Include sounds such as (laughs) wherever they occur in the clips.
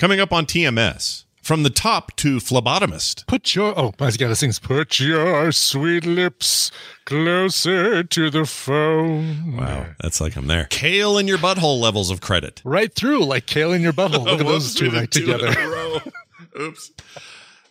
Coming up on TMS, from the top to phlebotomist. Put your oh, I gotta sing. Put your sweet lips closer to the phone. Wow, that's like I'm there. Kale in your butthole levels of credit. Right through, like kale in your butthole. Look at (laughs) those two right together. (laughs) Oops.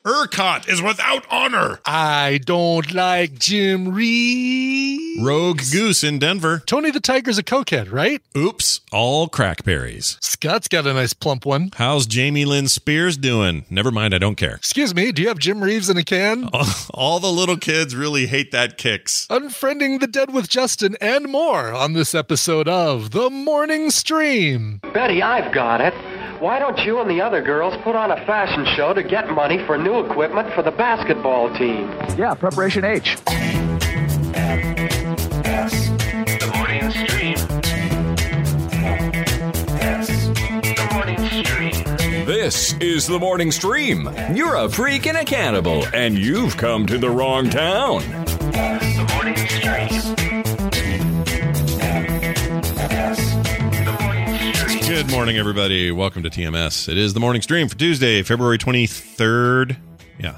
ERCOT is without honor. I don't like Jim Reeves. Rogue Goose in Denver. Tony the Tiger's a cokehead, right? Oops, all crackberries. Scott's got a nice plump one. How's Jamie Lynn Spears doing? Never mind, I don't care. Excuse me, do you have Jim Reeves in a can? All, (laughs) all the little kids really hate that Kix. Unfriending the Dead with Justin and more on this episode of The Morning Stream. Betty, I've got it. Why don't you and the other girls put on a fashion show to get money for new equipment for the basketball team? Yeah, preparation H. The morning stream. The morning stream. This is the morning stream. You're a freak and a cannibal, and you've come to the wrong town. The morning stream. Good morning, everybody. Welcome to TMS. It is the morning stream for Tuesday, February 23rd. Yeah.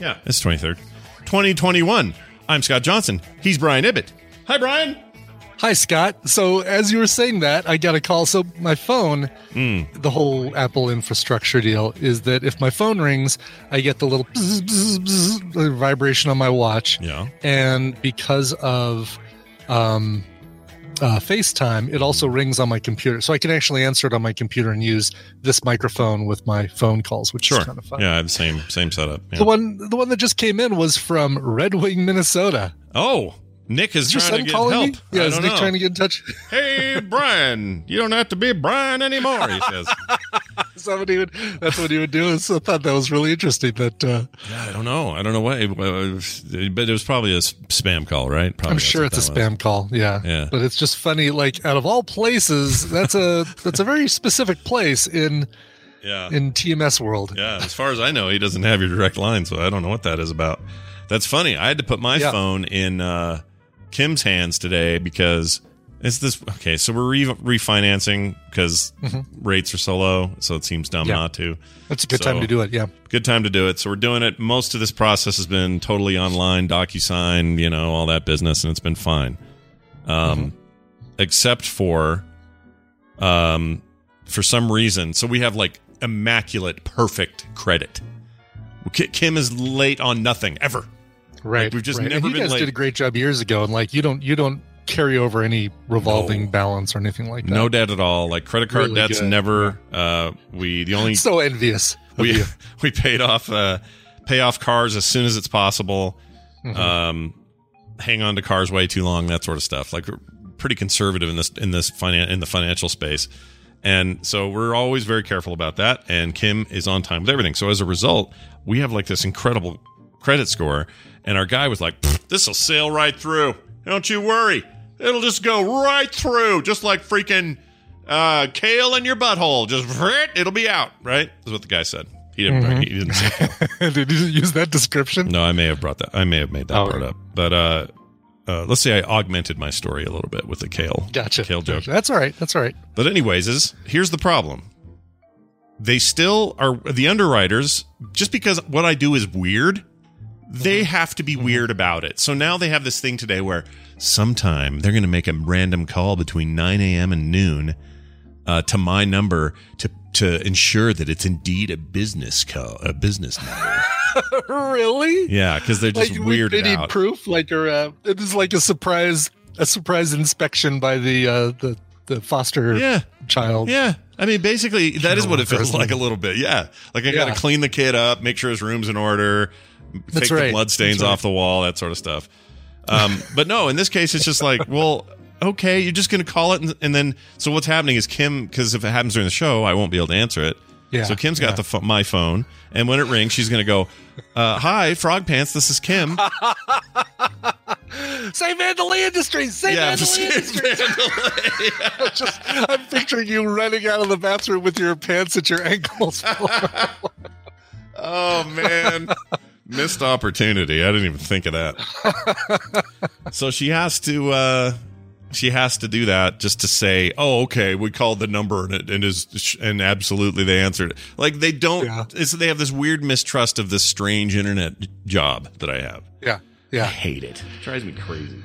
Yeah, it's 23rd. 2021. I'm Scott Johnson. He's Brian Ibbett. Hi, Brian. Hi, Scott. So, as you were saying that, I got a call. So, my phone, Hmm. the whole Apple infrastructure deal is that if my phone rings, I get the little bzz, bzz, bzz, vibration on my watch. Yeah. And because of um, uh, FaceTime, it also rings on my computer. So, I can actually answer it on my computer and use this microphone with my phone calls, which Sure. is kind of fun. Yeah, I have the same same setup. Yeah. The one, the one that just came in was from Red Wing, Minnesota. Oh, Nick is your trying to get help. me? Yeah, I is Nick know. trying to get in touch? hey, Brian, you don't have to be Brian anymore, he says. (laughs) Is that what he would, that's what he would do. So I thought that was really interesting. That uh, I don't know. I don't know uh, but it was probably a spam call, right? Probably I'm sure it's a was. spam call. Yeah. Yeah. But it's just funny. Like out of all places, that's a that's a very specific place in Yeah. in TMS world. Yeah, as far as I know, he doesn't have your direct line, so I don't know what that is about. That's funny. I had to put my Yeah. phone in uh, Kim's hands today because it's this. Okay, so we're re- refinancing because rates are so low, so it seems dumb Mm-hmm. Yeah. not to. That's a good So- time to do it. Yeah. Good time to do it. So we're doing it. Most of this process has been totally online, DocuSign, you know, all that business, and it's been fine. Um, except for, um, for some reason, so we have like immaculate, perfect credit. Kim is late on nothing ever. Right. we've just right. never and you been guys late. did a great job years ago, and like you don't you don't carry over any revolving No. balance or anything like that. No debt at all. Like credit card Really debts, good. never. Uh, we the only (laughs) So envious. We (laughs) we paid off uh, pay off cars as soon as it's possible. Mm-hmm. Um, hang on to cars way too long, that sort of stuff. Like we're pretty conservative in this in this finan- in the financial space, and so we're always very careful about that. And Kim is on time with everything. So as a result, we have like this incredible credit score. And our guy was like, "This will sail right through. Don't you worry. It'll just go right through, just like freaking." Uh, kale in your butthole, just (laughs) it'll be out, right? Is what the guy said. He didn't. He didn't say (laughs) did you use that description? no, I may have brought that. I may have made that Oh, part okay. up. But uh, uh, let's say I augmented my story a little bit with the kale. Gotcha. Kale joke. Gotcha. That's all right. That's all right. But anyways, is here's the problem. They still are the underwriters. Just because what I do is weird, they have to be weird about it. So now they have this thing today where sometime they're going to make a random call between 9 a.m. and noon uh, to my number to to ensure that it's indeed a business call, a business number. (laughs) really? yeah, because they're just like, we- weirded out. proof, like or uh, it is like a surprise, a surprise inspection by the uh, the the foster Yeah. child. Yeah. I mean, basically, that is what it feels person. like a little bit. Yeah. Like, I got to clean the kid up, make sure his room's in order, That's take the right. blood stains right. off the wall, that sort of stuff. Um, but no, in this case, it's just like, well, okay, you're just going to call it. And, and then, so what's happening is Kim, because if it happens during the show, I won't be able to answer it. Yeah, So Kim's got yeah. the pho- my phone, and when it rings, she's going to go, uh, "Hi, Frog Pants. This is Kim." (laughs) Say Vandelay Industries. Say yeah, Vandelay (laughs) Industries. (laughs) Just, I'm picturing you running out of the bathroom with your pants at your ankles. Oh man. Missed opportunity. I didn't even think of that. (laughs) so she has to uh she has to do that just to say, "Oh, okay, we called the number and it and is and absolutely they answered." it. Like they don't Yeah. it's, they have this weird mistrust of this strange internet job that I have. yeah, Yeah. I hate it. It drives me crazy.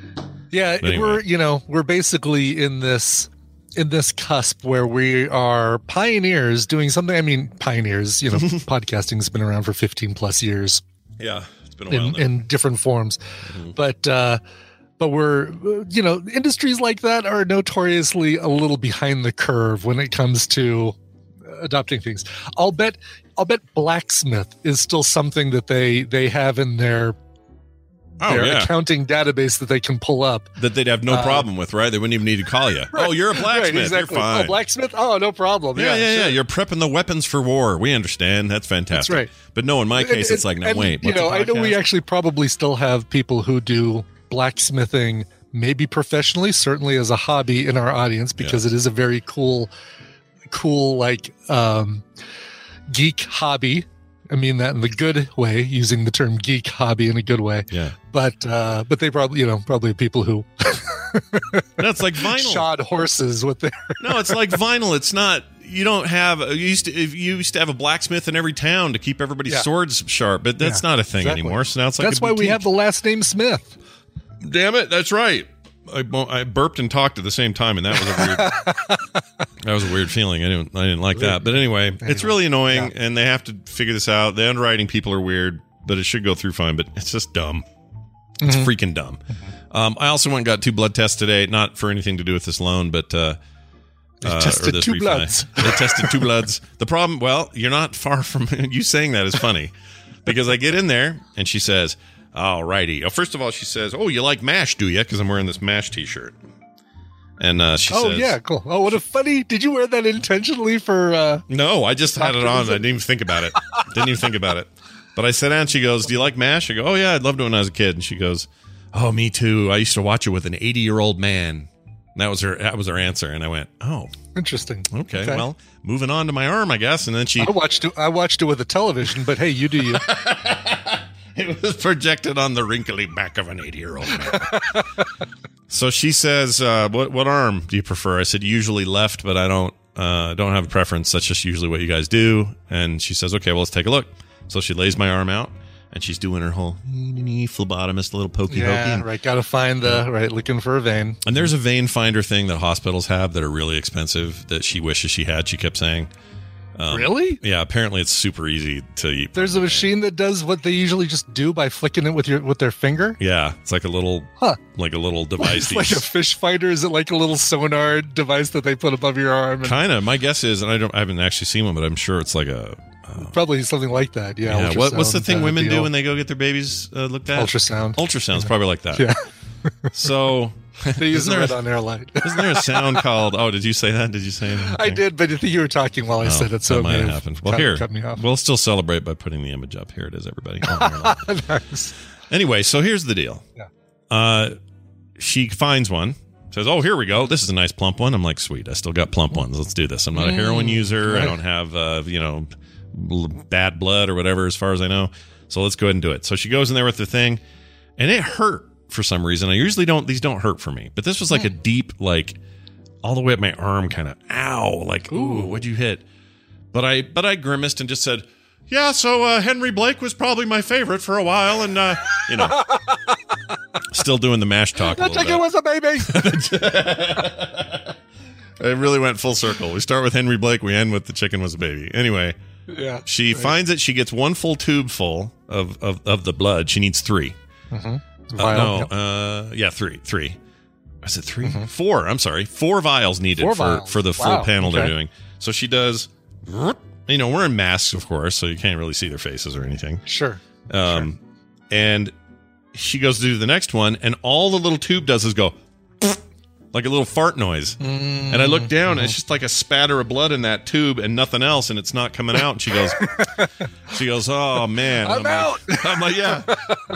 yeah. Anyway. We're you know we're basically in this in this cusp where we are pioneers doing something. I mean, pioneers. You know, (laughs) podcasting's been around for 15 plus years. Yeah, it's been a while in, in different forms. But uh, but we're you know industries like that are notoriously a little behind the curve when it comes to adopting things. I'll bet I'll bet blacksmith is still something that they they have in their oh their yeah. accounting database that they can pull up. that they'd have no Uh, problem with, right? They wouldn't even need to call you. (laughs) Oh, you're a blacksmith. Right, exactly. You're fine. Oh, blacksmith. Oh, no problem. Yeah, yeah, yeah. sure. You're prepping the weapons for war. We understand. That's fantastic. right. But no, in my case, And- it's like, no, and, wait. You know, I know we actually probably still have people who do blacksmithing, maybe professionally, certainly as a hobby in our audience, because it is a very cool, cool like um, geek hobby. I mean that in the good way, using the term geek hobby in a good way. Yeah. But uh, but they probably you know probably people who That's like (laughs) vinyl. shod horses with their No, it's like vinyl. It's not. You don't have. You used to. if You used to have a blacksmith in every town to keep everybody's Yeah. sweird sharp, but that's Yeah, not a thing exactly. anymore. So now it's like That's why we have the last name Smith. Damn it! That's right. I, I burped and talked at the same time, and that was a weird. (laughs) that was a weird feeling. I didn't. I didn't like that. But anyway, it's really annoying, and they have to figure this out. The underwriting people are weird, but it should go through fine. But it's just dumb. It's Mm-hmm. freaking dumb. Um, I also went and got two blood tests today, not for anything to do with this loan, but uh, uh, or tested this two refi. bloods. they tested two bloods. The problem, well, you're not far from (laughs) you saying that is funny because I get in there and she says, "All righty." Oh, first of all, she says, "Oh, you like Mash, do you?" Because I'm wearing this Mash T-shirt. And uh, she says, Oh says, yeah, cool. Oh, what a funny! Did you wear that intentionally for? uh No, I just had it on. I didn't even think about it. (laughs) didn't even think about it. But I sat down. She goes, "Do you like Mash?" I go, "Oh yeah, I loved it when I was a kid." And she goes, "Oh, me too. I used to watch it with an 80 year old man." And that was her. That was her answer. And I went, "Oh, Interesting. okay. Well, moving on to my arm, I guess." And then she I watched it. I watched it with a television, but hey, you do you. (laughs) (laughs) it was projected on the wrinkly back of an 80 year old man. (laughs) so she says, uh, "What what arm do you prefer?" I said, "Usually left, but I don't uh, don't have a preference. That's just usually what you guys do." And she says, "Okay, well, let's take a look." So she lays my arm out, and she's doing her whole phlebotomist, little pokey yeah, pokey. right. Got to find the right. Looking for a vein. And there's a vein finder thing that hospitals have that are really expensive that she wishes she had. She kept saying, Um, really? "Yeah, apparently it's super easy to." eat. There's a machine that does what they usually just do by flicking it with your with their finger. Yeah, it's like a little, Huh. like a little device. It's (laughs) like a fish finder. Is it like a little sonar device that they put above your arm? Kind of. My guess is, and I don't, I haven't actually seen one, but I'm sure it's like a. probably something like that. Yeah. Yeah. What, what's the thing uh, women do when they go get their babies uh, looked at? Ultrasound. Ultrasound's probably like that. Yeah. So. (laughs) They use isn't there, red on air light. (laughs) isn't there a sound called? Oh, did you say that? Did you say that? I did, but I think you were talking while I Oh, said it, so that it might have happened. Well, here cut me off. we'll still celebrate by putting the image up. Here it is, everybody. (laughs) Nice. anyway, so here's the deal. Yeah. Uh, she finds one. Says, "Oh, here we go. This is a nice plump one." I'm like, "Sweet, I still got plump ones. Let's do this." I'm not a heroin user. I don't have, uh, you know, bad blood or whatever, as far as I know. So let's go ahead and do it. So she goes in there with the thing, and it hurt for some reason. I usually don't; these don't hurt for me, but this was like a deep, like all the way up my arm, kind of, ow, like, ooh, what'd you hit? But I, but I grimaced and just said, "Yeah." So uh, Henry Blake was probably my favorite for a while, and uh, you know, (laughs) still doing the mash talk. A That little chicken bit. was a baby. (laughs) it really went full circle. We start with Henry Blake, we end with the chicken was a baby. Anyway, Yeah. she finds it. She gets one full tube full of, of, of the blood. She needs 3 Uh, Vial, no, yep. uh, yeah, three, three. Is it 3 Four. I'm sorry, four vials needed Four for vials. for the full Wow, panel they're doing. So she does. You know, we're in masks, of course, so you can't really see their faces or anything. Sure. Um, and she goes to do the next one, and all the little tube does is go like a little fart noise. And I look down, and it's just like a spatter of blood in that tube and nothing else, and it's not coming out. And she goes, (laughs) she goes, oh man, I'm out. Like, (laughs) I'm like, yeah.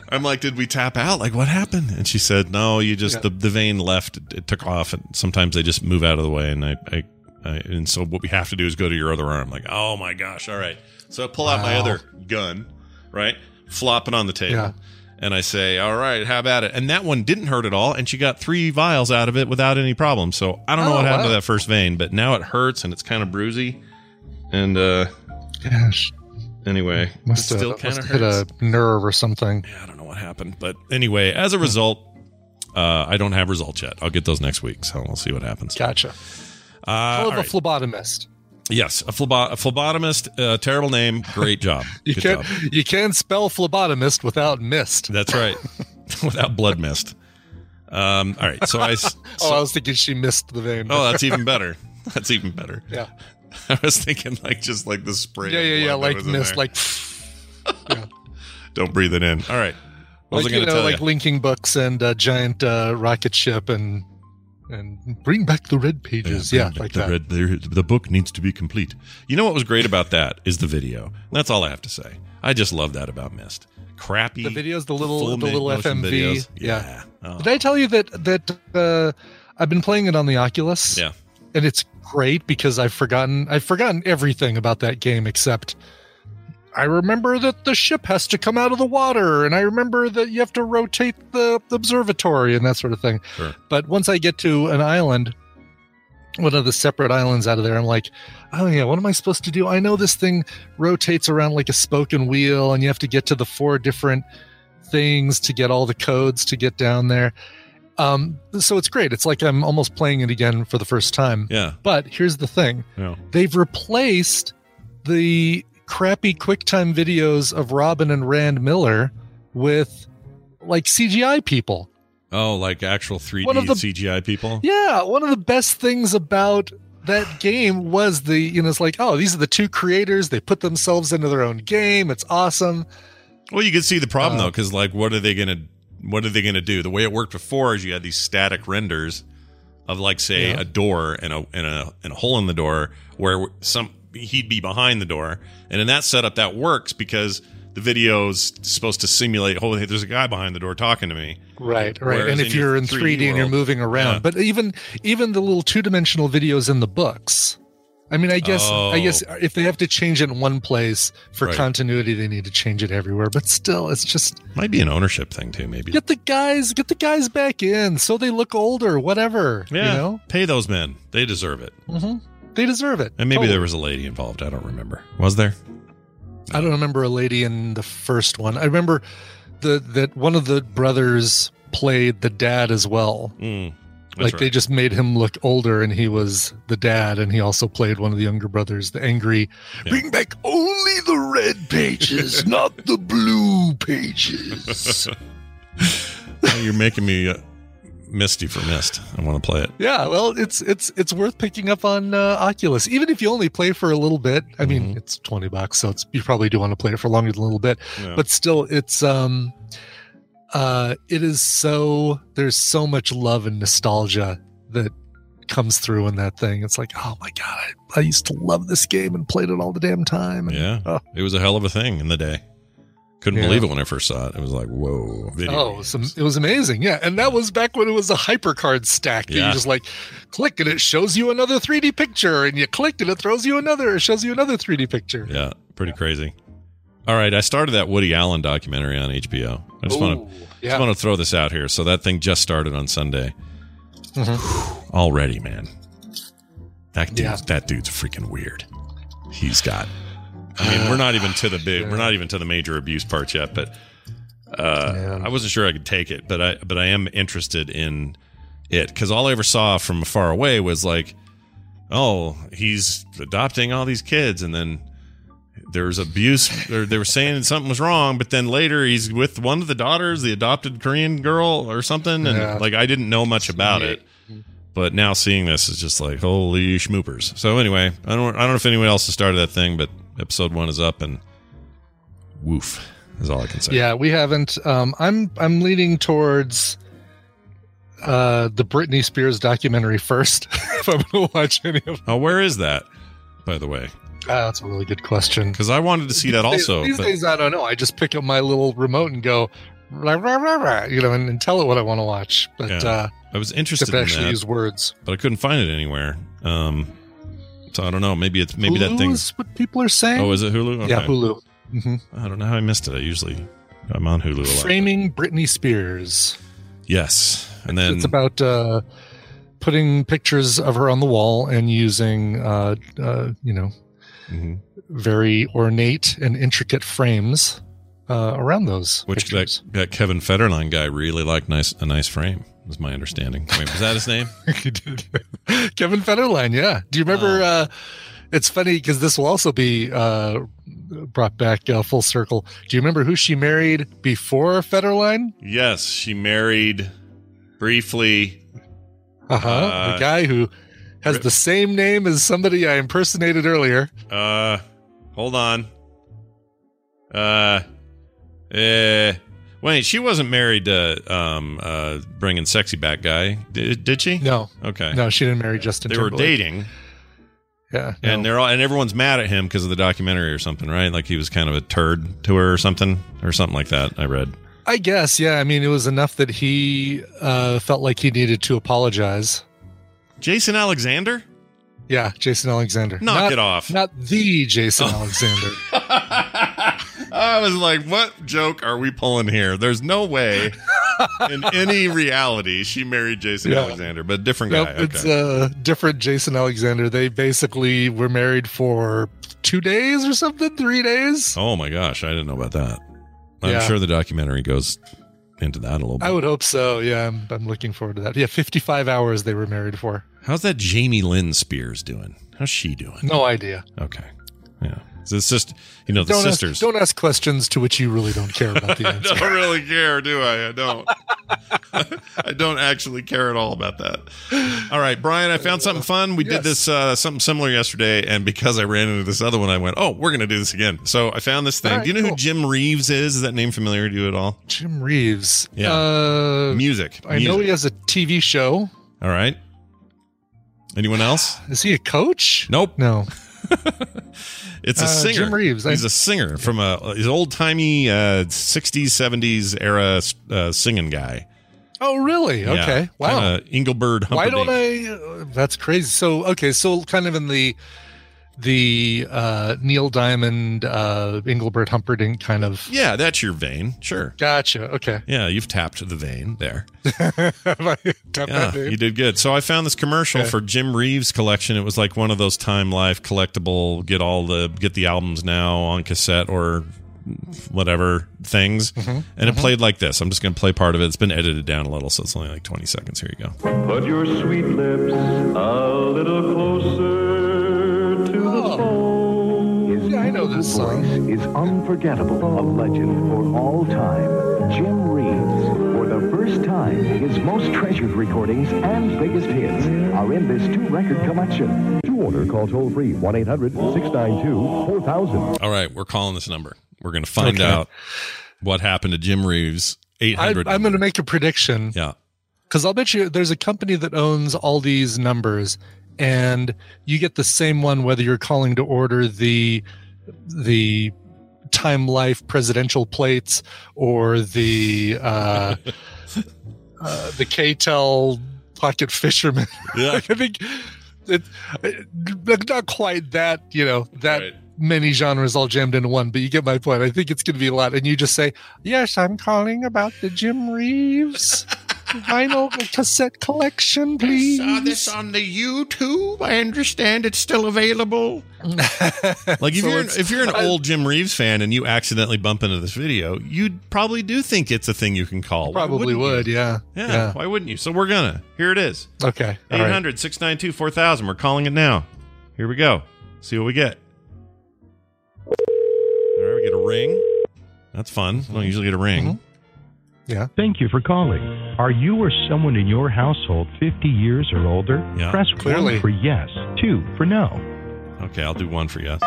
I'm like, did we tap out? Like, what happened? And she said, no, you just the the vein left. It, took off, and sometimes they just move out of the way, and I. I I, and so what we have to do is go to your other arm. Like, oh my gosh, all right. So I pull out my other gun, right? Flop it on the table. Yeah. And I say, all right, how about it? And that one didn't hurt at all. And she got three vials out of it without any problem. So I don't know Oh, what happened to that first vein, but now it hurts and it's kind of bruisy. And uh Gosh. anyway, Must have, still must kind of hit a nerve or something. Yeah, I don't know what happened. But anyway, as a result, uh, I don't have results yet. I'll get those next week. So we'll see what happens. Gotcha. Uh, Hell of a right. phlebotomist. Yes, a, phlebo- a phlebotomist. Uh, terrible name. Great job. (laughs) You Good job. you can't spell phlebotomist without mist. That's right. (laughs) (laughs) Without blood mist. Um, all right. So I. s- oh, I was thinking she missed the vein. Oh, that's even better. That's even better. yeah. I was thinking like just like the spray. Yeah, yeah, yeah. Like mist, like don't breathe it in. All right. What was like I going to tell like you? linking books and a giant uh, rocket ship and and bring back the red pages. Yeah, the, like the, that. red- the, the book needs to be complete. You know what was great about that is the video. That's all I have to say. I just love that about Myst. Crappy. The videos, the little the little FMV. videos. Yeah. Yeah. Oh, Did I tell you that that uh, I've been playing it on the Oculus? yeah. and it's great because I've forgotten I've forgotten everything about that game except I remember that the ship has to come out of the water, and I remember that you have to rotate the, the observatory and that sort of thing. Sure. But once I get to an island, one of the separate islands out of there, I'm like, oh yeah, what am I supposed to do? I know this thing rotates around like a spoken wheel, and you have to get to the four different things to get all the codes to get down there. Um, so it's great. It's like I'm almost playing it again for the first time. Yeah. But here's the thing Yeah. they've replaced the crappy QuickTime videos of Robyn and Rand Miller with like CGI people. Oh, like actual 3D One of the- CGI people? Yeah, one of the best things about that game was the, you know, it's like, oh, these are the two creators. They put themselves into their own game. It's awesome. Well, you can see the problem Uh, though, because like, what are they gonna, what are they gonna do? The way it worked before is you had these static renders of like, say, Yeah. a door and a and a and a hole in the door where some he'd be behind the door, and in that setup that works because the video's supposed to simulate. Oh, hey, there's a guy behind the door talking to me. Right, right. Whereas and if your you're in 3D 3D, and you're moving around, Yeah. but even even the little two dimensional videos in the books. I mean, I guess I guess Oh. if they have to change it in one place for Right. continuity, they need to change it everywhere. But still, it's just Might be an ownership thing too, maybe. get the guys get the guys back in so they look older. Whatever, yeah, you know, pay those men. They deserve it. Mm-hmm. They deserve it. And maybe Totally. there was a lady involved. I don't remember. Was there? I don't remember a lady in the first one. I remember the that one of the brothers played the dad as well. Mm, like right. they just made him look older and he was the dad and he also played one of the younger brothers the angry bring back only the red pages (laughs) not the blue pages Oh, (laughs) you're making me uh, misty for Myst. I want to play it. yeah well it's it's it's worth picking up on uh, oculus even if you only play for a little bit i mean Mhm. it's 20 bucks so it's you probably do want to play it for longer than a little bit Yeah. but still it's um uh it is so there's so much love and nostalgia that comes through in that thing it's like oh my god i, I used to love this game and played it all the damn time and, yeah, oh, it was a hell of a thing in the day. Couldn't Yeah. believe it when I first saw it. It was like, whoa, oh it was, it was amazing yeah and that was back when it was a hypercard stack Yeah. you just like click and it shows you another 3d picture and you click and it throws you another it shows you another 3d picture Yeah, pretty crazy. All right, I started that Woody Allen documentary on HBO. I just want to yeah. just want to throw this out here. So that thing just started on Sunday. Mm-hmm. Already, man. That dude, Yeah. that dude's freaking weird. He's got. I mean, we're not even to the big. We're not even to the major abuse parts yet. But uh, I wasn't sure I could take it. But I but I am interested in it because all I ever saw from far away was like oh, he's adopting all these kids, and then there's abuse. They were saying something was wrong, but then later he's with one of the daughters, the adopted Korean girl or something, and Yeah. like I didn't know much about it. But now seeing this is just like holy schmoopers. So anyway, I don't I don't know if anyone else has started that thing, but episode one is up and woof is all I can say. Yeah, we haven't. Um, I'm I'm leaning towards uh, the Britney Spears documentary first. (laughs) if I'm going to watch any of, Them. Oh, where is that? By the way, ah, that's a really good question. because I wanted to see that also. These but- days, I don't know. I just pick up my little remote and go, rah, rah, rah, rah, you know, and, and tell it what I want to watch. But Yeah. uh, I was interested to in actually that, use words. but I couldn't find it anywhere. Um, so I don't know. Maybe it's maybe that thing. is what people are saying. Oh, is it Hulu? Yeah, Okay. Hulu. hmm I don't know how I missed it. I usually I'm on Hulu a lot. Framing Britney Spears. Yes, and then it's about uh, putting pictures of her on the wall and using, uh, uh, you know, Mhm. very ornate and intricate frames uh, around those which pictures. that, that Kevin Federline guy really liked nice a nice frame. Was my understanding. Wait, was that his name? (laughs) Kevin Federline, yeah. Do you remember? Oh. Uh, it's funny because this will also be uh, brought back uh, full circle. Do you remember who she married before Federline? yes, she married briefly. Uh-huh. Uh, the guy who has the same name as somebody I impersonated earlier. Uh, hold on. Uh, eh. Wait, she wasn't married to um uh bringing sexy back guy, did, did she? No, Okay. no, she didn't marry Justin. they were dating, Yeah, and no. they're all and everyone's mad at him because of the documentary or something, right? Like he was kind of a turd to her or something, or something like that. I read. I guess, yeah. I mean, it was enough that he uh, felt like he needed to apologize. Jason Alexander. Yeah, Jason Alexander. Knock Not- it off. Not the Jason Oh. Alexander. (laughs) I was like, what joke are we pulling here? There's no way in (laughs) any reality she married Jason Yeah. Alexander, but different guy. Nope, it's okay. a different Jason Alexander. They basically were married for two days or something, three days. oh my gosh, I didn't know about that. I'm Yeah. sure the documentary goes into that a little bit. I would hope so. Yeah, I'm, I'm looking forward to that. Yeah, 55 hours they were married for. How's that Jamie Lynn Spears doing? How's she doing? No idea. Okay. Yeah. It's just, you know, the Don't sisters. ask, don't ask questions to which you really don't care about the answer. (laughs) I don't really care, do I? I don't. (laughs) I don't actually care at all about that. All right, Brian, I found something fun. We did this uh, something similar yesterday, and because I ran into this other one, I went, "Oh, we're going to do this again." So I found this thing. Right, do you know who. Jim Reeves is? Is that name familiar to you at all? Jim Reeves. Yeah. Uh, Music. I know he has a TV show. All right. Anyone else? Is he a coach? Nope. No. (laughs) It's a Uh, singer. Jim Reeves. He's a singer from a his old timey uh, '60s '70s era uh, singing guy. Oh, really? Okay. wow. Kinda Engelbert. Why don't I? Uh, that's crazy. So okay, so kind of in the the uh, Neil Diamond, uh, Engelbert Humperdinck kind of. Yeah, that's your vein. Sure. Gotcha. Okay. Yeah, you've tapped the vein there. (laughs) Have I Yeah, that, dude? you did good. So I found this commercial Okay. for Jim Reeves collection. It was like one of those Time Life collectible get all the get the albums now on cassette or whatever things. Mm-hmm. And it played like this. I'm just going to play part of it. It's been edited down a little, so it's only like 20 seconds. Here you go. Put your sweet lips a little closer His Yeah, I know this song. voice is unforgettable, a legend for all time. Jim Reeves. For the first time, his most treasured recordings and biggest hits are in this two-record collection. To order, call toll-free 1-800-692-4000. All right, we're calling this number. We're going to find Okay. out what happened to Jim Reeves. I, 800. I'm going to make a prediction yeah. because I'll bet you there's a company that owns all these numbers, and you get the same one whether you're calling to order the the Time Life presidential plates or the uh, (laughs) uh, the KTEL pocket fisherman. Yeah. (laughs) I think it, it, not quite that you know that Right. many genres all jammed into one, but you get my point. I think it's going to be a lot, and you just say, "Yes, I'm calling about the Jim Reeves." (laughs) vinyl cassette collection, please. Saw this on the YouTube. I understand it's still available. (laughs) like if So you're it's- if you're an (laughs) old Jim Reeves fan and you accidentally bump into this video, you'd probably do think it's a thing you can call. Why Probably wouldn't you? would, yeah. Yeah, Yeah. Why wouldn't you? So we're gonna. Here it is. Okay. all right. 800 692 4000. We're calling it now. Here we go. See what we get. All right, we get a ring. That's fun. We don't usually get a ring. Mm-hmm. Yeah. Thank you for calling. Are you or someone in your household 50 years or older? Yeah. Press Clearly. 1 for yes, 2 for no. Okay, I'll do one for yes.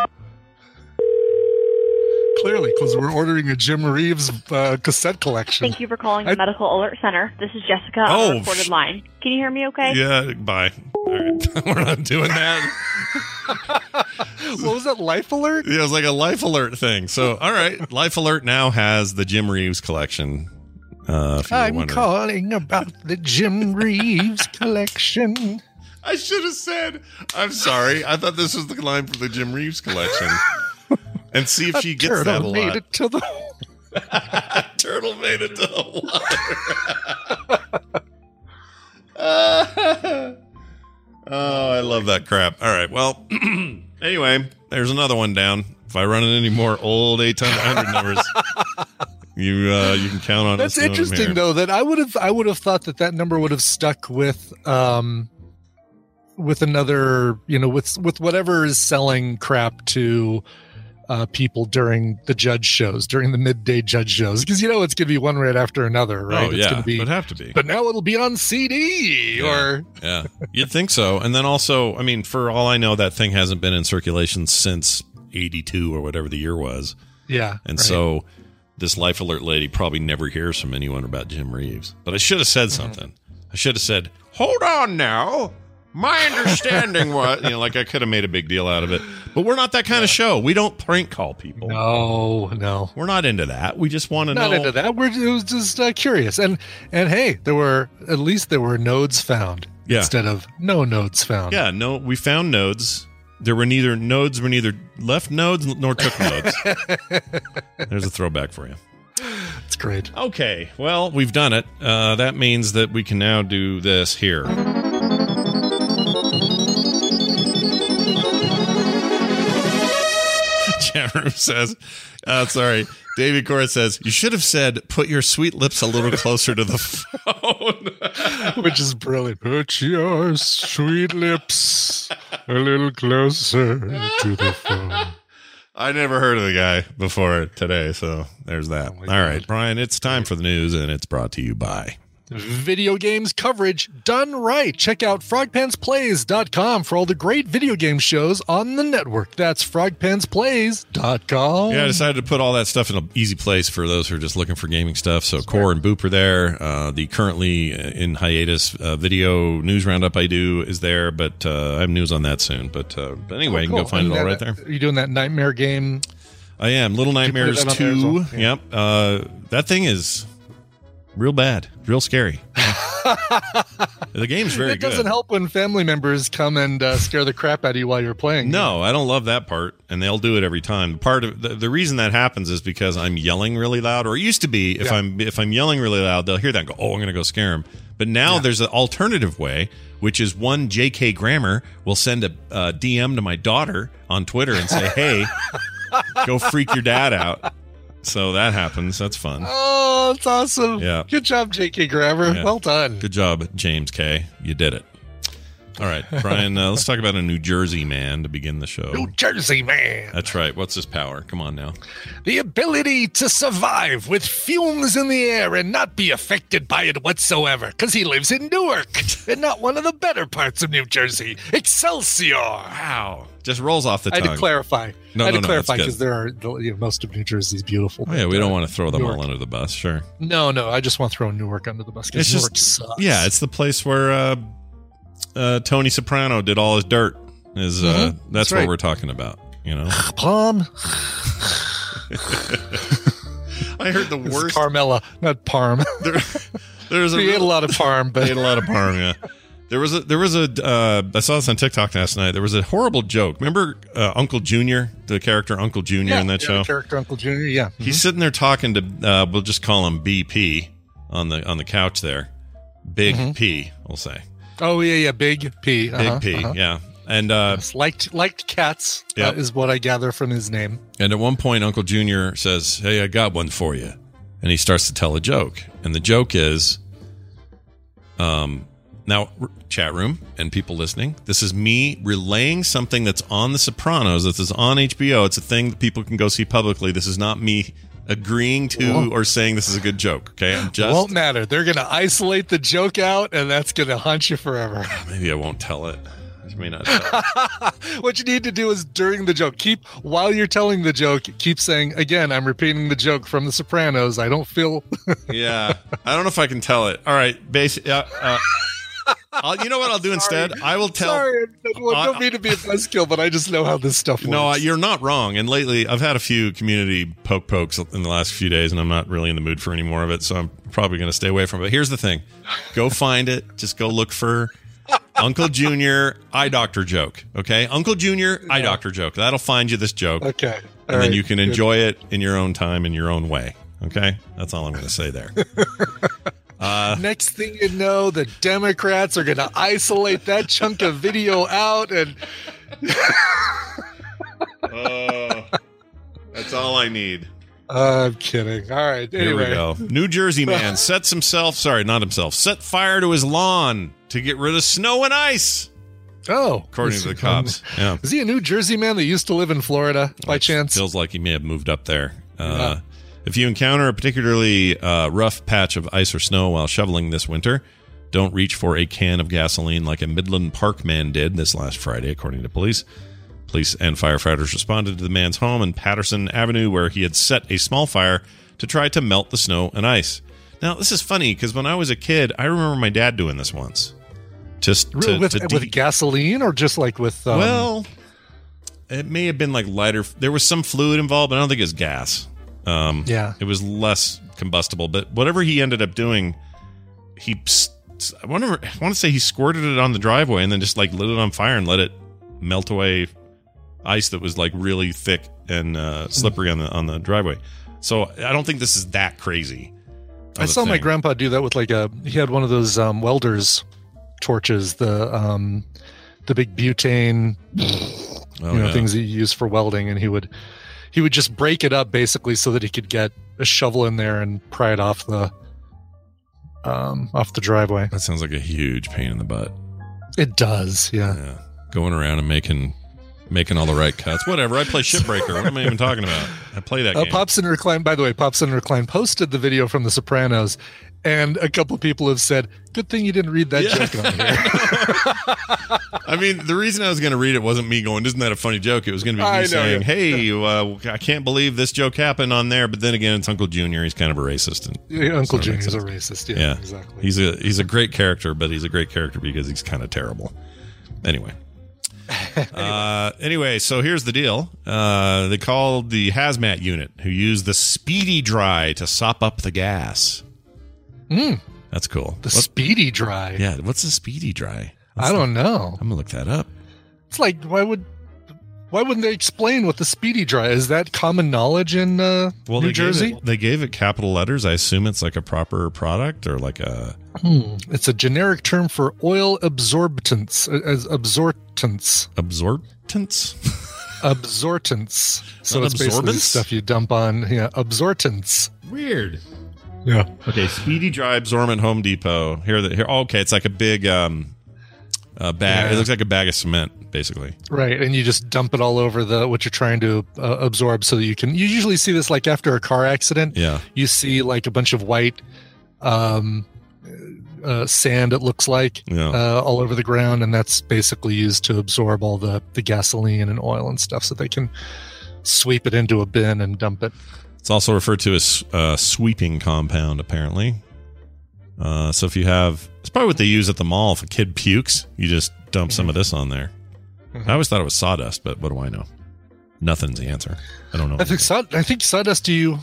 Clearly, because we're ordering a Jim Reeves uh, cassette collection. Thank you for calling the I- Medical Alert Center. This is Jessica Oh, on a recorded sh- line. Can you hear me okay? Yeah, bye. All right. (laughs) we're not doing that. (laughs) what was that? Life Alert? Yeah, it was like a life alert thing. So, all right, life alert now has the Jim Reeves collection. Uh, I'm calling about the Jim (laughs) Reeves collection. I should have said, I'm sorry. I thought this was the line for the Jim Reeves collection. And see if she gets that a Turtle made lot. it to the. (laughs) Turtle made it to the water. (laughs) oh, I love that crap. All right. Well, (clears throat) anyway, there's another one down. If I run into any more old 800 numbers, you uh, you can count on it. That's interesting, though. That I would have, I would have thought that that number would have stuck with, um, with another, you know, with with whatever is selling crap to uh, people during the judge shows, during the midday judge shows, because you know it's going to be one right after another, right? Oh, it's yeah. gonna be, Would have to be. But now it'll be on CD, or Yeah, you'd think so. And then also, I mean, for all I know, that thing hasn't been in circulation since '82 or whatever the year was. yeah. And right. so, this Life Alert lady probably never hears from anyone about Jim Reeves. But I should have said Mm-hmm. something. I should have said, "Hold on now." My understanding was, (laughs) you know, like I could have made a big deal out of it. But we're not that kind of show. We don't prank call people. no, no, We're not into that. We just want to know. not know. into that. We're it was just uh, curious, and and hey, there were at least there were nodes found Yeah. instead of no nodes found. Yeah, no, we found nodes. There were neither nodes were neither left nodes nor took (laughs) nodes. There's a throwback for you. it's great. Okay, well, we've done it. Uh, that means that we can now do this here. (laughs) Chat room says, uh, sorry, David Cora says, you should have said, put your sweet lips a little closer to the (laughs) phone. (laughs) Which is brilliant. Put your sweet lips a little closer to the phone. I never heard of the guy before today, so there's that. Oh All right, Brian, it's time for the news, and it's brought to you by. Video games coverage done right. Check out frogpantsplays.com for all the great video game shows on the network. That's frogpantsplays.com. Yeah, I decided to put all that stuff in an easy place for those who are just looking for gaming stuff. So Core and Boop are there. Uh, the currently in hiatus uh, video news roundup I do is there, but uh, I have news on that soon. But, uh, but anyway, you can go find it all right there. Are you doing that nightmare game? I am Little Did you put Nightmares that on there as Two. well? Yeah. Yep, uh, that thing is real bad, real scary. (laughs) the game's very it doesn't good. help when family members come and uh, scare the crap out of you while you're playing. No, I don't love that part, and they'll do it every time. Part of the, the reason that happens is because I'm yelling really loud, or it used to be if Yeah. I'm if I'm yelling really loud, they'll hear that and go, "Oh, I'm going to go scare them." But now there's an alternative way, which is one J.K. Grammar will send a uh, DM to my daughter on Twitter and say, "Hey, go freak your dad out." So that happens. That's fun. Oh, that's awesome. Yeah. Good job, J.K. Grammar. Yeah. Well done. Good job, James K. You did it. All right, Brian. Uh, let's talk about a New Jersey man to begin the show. New Jersey man. That's right. What's his power? Come on now. The ability to survive with fumes in the air and not be affected by it whatsoever, because he lives in Newark and not one of the better parts of New Jersey. Excelsior! Wow. Just rolls off the tongue. I had to clarify. No, I had no, to no, clarify it's good. because there are you know, most of New Jersey is beautiful. Oh, yeah, we don't uh, want to throw them Newark. all under the bus. Sure. No, no, I just want to throw Newark under the bus It's because Newark just sucks. yeah, it's the place where uh, uh, Tony Soprano did all his dirt. Is uh, Mhm. that's, That's what we're talking about? You know, (sighs) Palm. (laughs) (laughs) I heard the It's worst. Carmela, not Parm. (laughs) There, there's a we ate a lot of Parm, but ate a lot of parm. Yeah. There was a there was a uh, I saw this on TikTok last night. There was a horrible joke. Remember uh, Uncle Junior, the character Uncle Junior yeah, in that show? character Uncle Junior. Yeah, He's sitting there talking to uh, we'll just call him BP on the on the couch there. Big P, we'll say. Oh yeah, yeah, Big P. Big uh-huh, P, uh-huh. yeah. And uh, Yes, liked liked cats. Yep. uh, is what I gather from his name. And at one point, Uncle Junior says, Hey, I got one for you. And he starts to tell a joke. And the joke is um, now, r- chat room and people listening, this is me relaying something that's on The Sopranos. This is on HBO. It's a thing that people can go see publicly. This is not me agreeing to Won't- or saying this is a good joke. Okay. I'm just. Won't matter. They're gonna isolate the joke out, and that's gonna haunt you forever. (sighs) maybe I won't tell it. I may not tell it. (laughs) what you need to do is during the joke, keep while you're telling the joke, keep saying again. I'm repeating the joke from The Sopranos. I don't feel. (laughs) yeah. I don't know if I can tell it. All right. Basic. Uh, uh, I'll, you know what I'll do instead? I will tell. Sorry, I don't, I don't mean to be a buzzkill, but I just know how this stuff works. No, you're not wrong. And lately, I've had a few community poke pokes in the last few days, and I'm not really in the mood for any more of it. So I'm probably going to stay away from it. But here's the thing: go find it. Just go look for Uncle Junior eye doctor joke. Okay, Uncle Junior eye doctor joke. That'll find you this joke. Okay, and All then you can good. enjoy it in your own time, in your own way. Okay, that's all I'm going to say there. (laughs) Uh, Next thing you know, the Democrats are going to isolate that chunk of video out, and (laughs) oh, that's all I need. I'm kidding. All right, Here we go. New Jersey man (laughs) sets himself, sorry, not himself, set fire to his lawn to get rid of snow and ice. Oh, According to the he- cops. Yeah. Is he a New Jersey man that used to live in Florida by chance? Feels like he may have moved up there. Uh, If you encounter a particularly uh, rough patch of ice or snow while shoveling this winter, don't reach for a can of gasoline like a Midland Park man did this last Friday, according to police. Police and firefighters responded to the man's home in Patterson Avenue, where he had set a small fire to try to melt the snow and ice. Now, this is funny because when I was a kid, I remember my dad doing this once. Just to, with, to with gasoline or just like with um, well, it may have been like lighter. There was some fluid involved, but I don't think it was gas. Um, Yeah. it was less combustible. But whatever he ended up doing, he I wonder. I want to say he squirted it on the driveway and then just like lit it on fire and let it melt away ice that was like really thick and uh, slippery on the on the driveway. So I don't think this is that crazy. I saw my grandpa do that with like a he had one of those um, welders torches, the um, the big butane, Oh, you know, yeah. things that you use for welding, and he would he would just break it up basically so that he could get a shovel in there and pry it off the um, off the driveway. That sounds like a huge pain in the butt. It does, yeah. Yeah. Going around and making making all the right cuts. Whatever. I play Shipbreaker. What am I even talking about? I play that Uh, game. Pops and Recline, by the way, Pops and Recline posted the video from The Sopranos, and a couple people have said, "Good thing you didn't read that Yeah. joke on here." (laughs) I mean, the reason I was going to read it wasn't me going, "Isn't that a funny joke?" It was going to be me know, saying, yeah. "Hey, uh, I can't believe this joke happened on there." But then again, it's Uncle Junior. He's kind of a racist, and Yeah, Uncle makes Junior's a racist. Yeah, yeah, exactly. He's a he's a great character, but he's a great character because he's kind of terrible. (laughs) Anyway. uh, anyway, so here's the deal. Uh, they called the hazmat unit who used the speedy dry to sop up the gas. Mm, That's cool. the What- speedy dry. yeah, what's a speedy dry? I don't know. I'm gonna look that up. It's like why would why wouldn't they explain what the speedy dry is? That common knowledge in uh, Well, New Jersey. It, they gave it capital letters. I assume it's like a proper product or like a. Hmm. It's a generic term for oil absorbents, uh, as absorbents, absorbents, absorbents. So Not it's basically stuff you dump on. Yeah, absorbents. Weird. Yeah. Okay, Speedy Dry Absorbent Home Depot. Here, the, here. oh, okay, it's like a big um, uh, bag. Yeah. It looks like a bag of cement, basically. Right, and you just dump it all over the what you're trying to uh, absorb, so that you can. You usually see this like after a car accident. Yeah. you see like a bunch of white um, uh, sand. It looks like Yeah. uh, all over the ground, and that's basically used to absorb all the the gasoline and oil and stuff, so they can sweep it into a bin and dump it. It's also referred to as uh, sweeping compound, apparently. Uh, so if you have, it's probably what they use at the mall. If a kid pukes, you just dump some of this on there. I always thought it was sawdust, but what do I know? Nothing's the answer. I don't know. I think saw, I think sawdust. Do you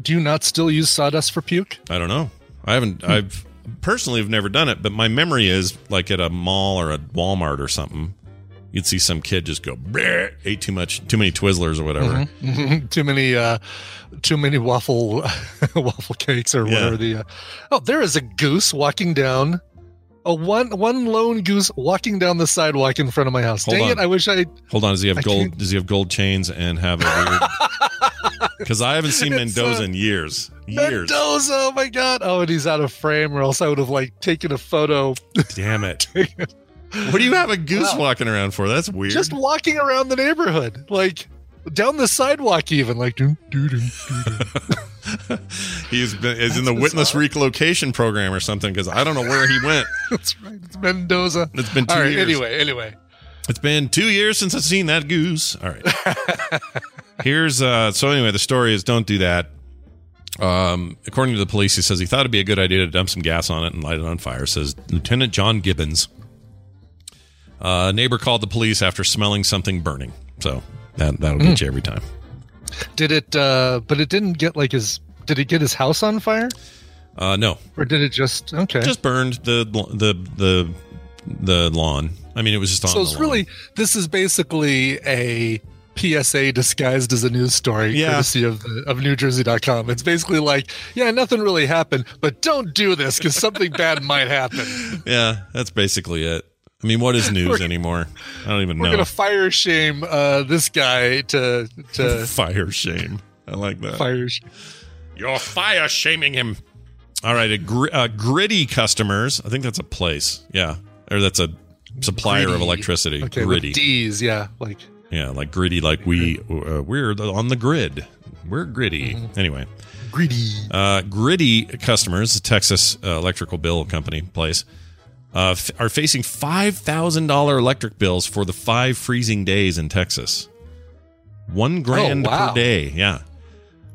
do you not still use sawdust for puke? I don't know. I haven't. I've personally have never done it, but my memory is like at a mall or a Walmart or something. You'd see some kid just go ate too much, too many Twizzlers or whatever. Mhm. too many uh too many waffle (laughs) waffle cakes or Yeah. whatever the uh, oh there is a goose walking down a one one lone goose walking down the sidewalk in front of my house Hold dang on. it i wish i Hold on, does he have I gold? can't- Does he have gold chains and have a weird? Because (laughs) I haven't seen Mendoza uh, in years. Years. mendoza oh my god oh and he's out of frame or else i would have like taken a photo Damn it! (laughs) What do you have a goose Wow. walking around for? That's weird. just walking around the neighborhood like down the sidewalk even like doo, doo, doo, doo. (laughs) He's been is in the witness relocation program or something. Because I don't know where he went. (laughs) that's right it's mendoza It's been two all right years. anyway anyway It's been two years since I've seen that goose. All right. (laughs) Here's uh so anyway, the story is don't do that. Um, according to the police, he says he thought it'd be a good idea to dump some gas on it and light it on fire. Says Lieutenant John Gibbons. Uh, a neighbor called the police after smelling something burning. So that that'll get you every time. Did it? uh But it didn't get like his. Did it get his house on fire, Uh, no, or did it just? Okay. just burned the the the the lawn. I mean, it was just on. so it's really this is basically a PSA disguised as a news story, Yeah. courtesy of the, of NewJersey.com. It's basically like, yeah, nothing really happened, but don't do this because something bad might happen. (laughs) yeah. That's basically it. I mean, what is (laughs) news We're- anymore? I don't even know. We're gonna fire shame uh, this guy to to (laughs) fire shame. I like that. fire. Sh- You're fire shaming him. All right, a gr- uh, Griddy customers. I think that's a place. Yeah, or that's a supplier of electricity. okay, Griddy. D's, yeah, like yeah, like Griddy. Like we uh, we're on the grid. We're Griddy. Mm-hmm. Anyway, Griddy. uh, Griddy customers, Texas uh, Electrical Bill Company place, uh, f- are facing five thousand dollar electric bills for the five freezing days in Texas. One grand Oh, wow. per day. Yeah.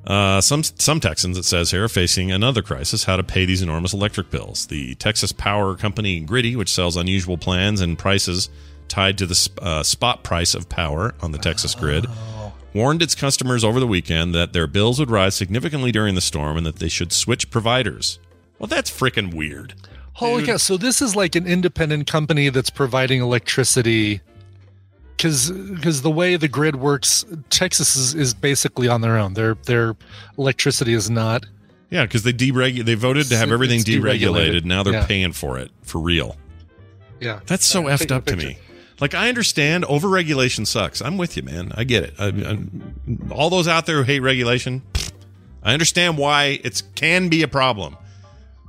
Uh, some some Texans, it says here, are facing another crisis: how to pay these enormous electric bills. The Texas Power Company Griddy, which sells unusual plans and prices tied to the sp- uh, spot price of power on the Texas grid, warned its customers over the weekend that their bills would rise significantly during the storm and that they should switch providers. Well, that's freaking weird. Holy cow! So this is like an independent company that's providing electricity. Because because the way the grid works, Texas is, is basically on their own. Their their electricity is not. Yeah, because they deregu- they voted to have everything deregulated. deregulated. Now they're Yeah. paying for it for real. Yeah, That's so effed up to me. Like I understand overregulation sucks. I'm with you, man. I get it. I, I, all those out there who hate regulation, I understand why it can be a problem.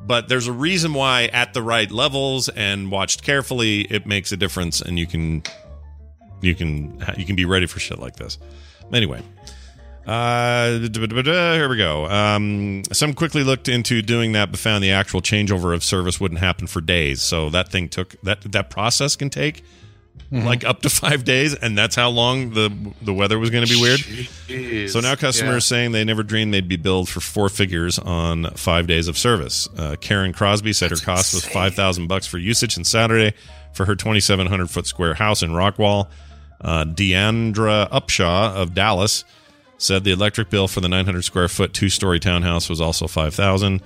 But there's a reason why, at the right levels and watched carefully, it makes a difference, and you can, you can, you can be ready for shit like this. Anyway, uh, here we go. Um, some quickly looked into doing that, but found the actual changeover of service wouldn't happen for days. So that thing took that that process can take like up to five days, and that's how long the the weather was going to be weird. Jeez. So now customers Yeah. saying they never dreamed they'd be billed for four figures on five days of service. Uh, Karen Crosby said her cost was five thousand bucks for usage on Saturday for her twenty seven hundred foot square house in Rockwall. Uh, Deandra Upshaw of Dallas said the electric bill for the nine hundred square foot two story townhouse was also five thousand.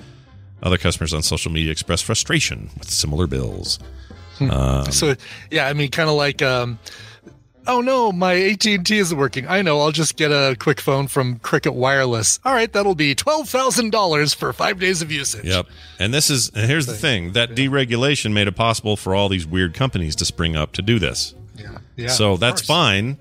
Other customers on social media expressed frustration with similar bills. Um, So yeah, I mean, kind of like, um, oh no, my AT and T isn't working. I know. I'll just get a quick phone from Cricket Wireless. All right, that'll be twelve thousand dollars for five days of usage. Yep. And this is and here's the thing that deregulation made it possible for all these weird companies to spring up to do this. Yeah. Yeah. so that's course. fine.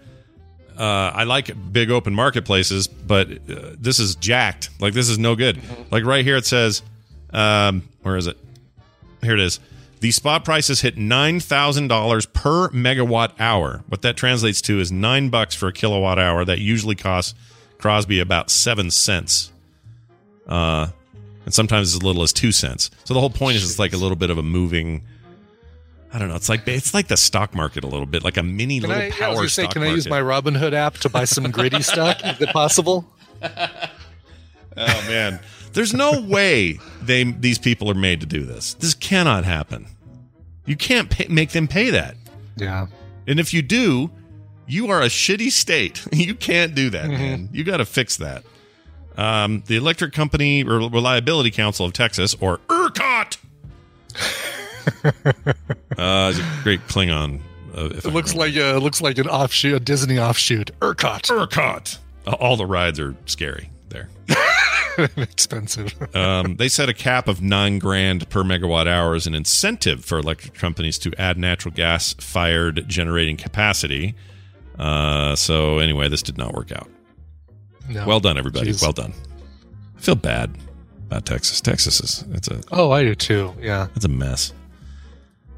Uh, I like big open marketplaces, but uh, this is jacked. Like this is no good. Mm-hmm. Like right here, it says, um, where is it? Here it is. The spot prices hit nine thousand dollars per megawatt hour. What that translates to is nine bucks for a kilowatt hour. That usually costs Crosby about seven cents, uh, and sometimes as little as two cents. So the whole point is it's like a little bit of a moving. I don't know. It's like it's like the stock market a little bit, like a mini Can little I, yeah, I was power say, stock can I use market. my Robinhood app to buy some Griddy (laughs) stock? Is it possible? Oh man, there's no way they these people are made to do this. This cannot happen. You can't pay, make them pay that. Yeah. And if you do, you are a shitty state. (laughs) You can't do that, man. You got to fix that. Um, the Electric Company Re- Reliability Council of Texas, or ERCOT, (laughs) uh, is a great Klingon uh, It I looks remember. like a it looks like an offshoot, a Disney offshoot. ERCOT. ERCOT. All the rides are scary there. (laughs) (laughs) Expensive. um, they set a cap of nine grand per megawatt hour as an incentive for electric companies to add natural gas fired generating capacity. Uh, so anyway, this did not work out. No. Well done, everybody. Jeez. Well done. I feel bad about Texas. Texas is it's a Oh, I do too. Yeah. it's a mess.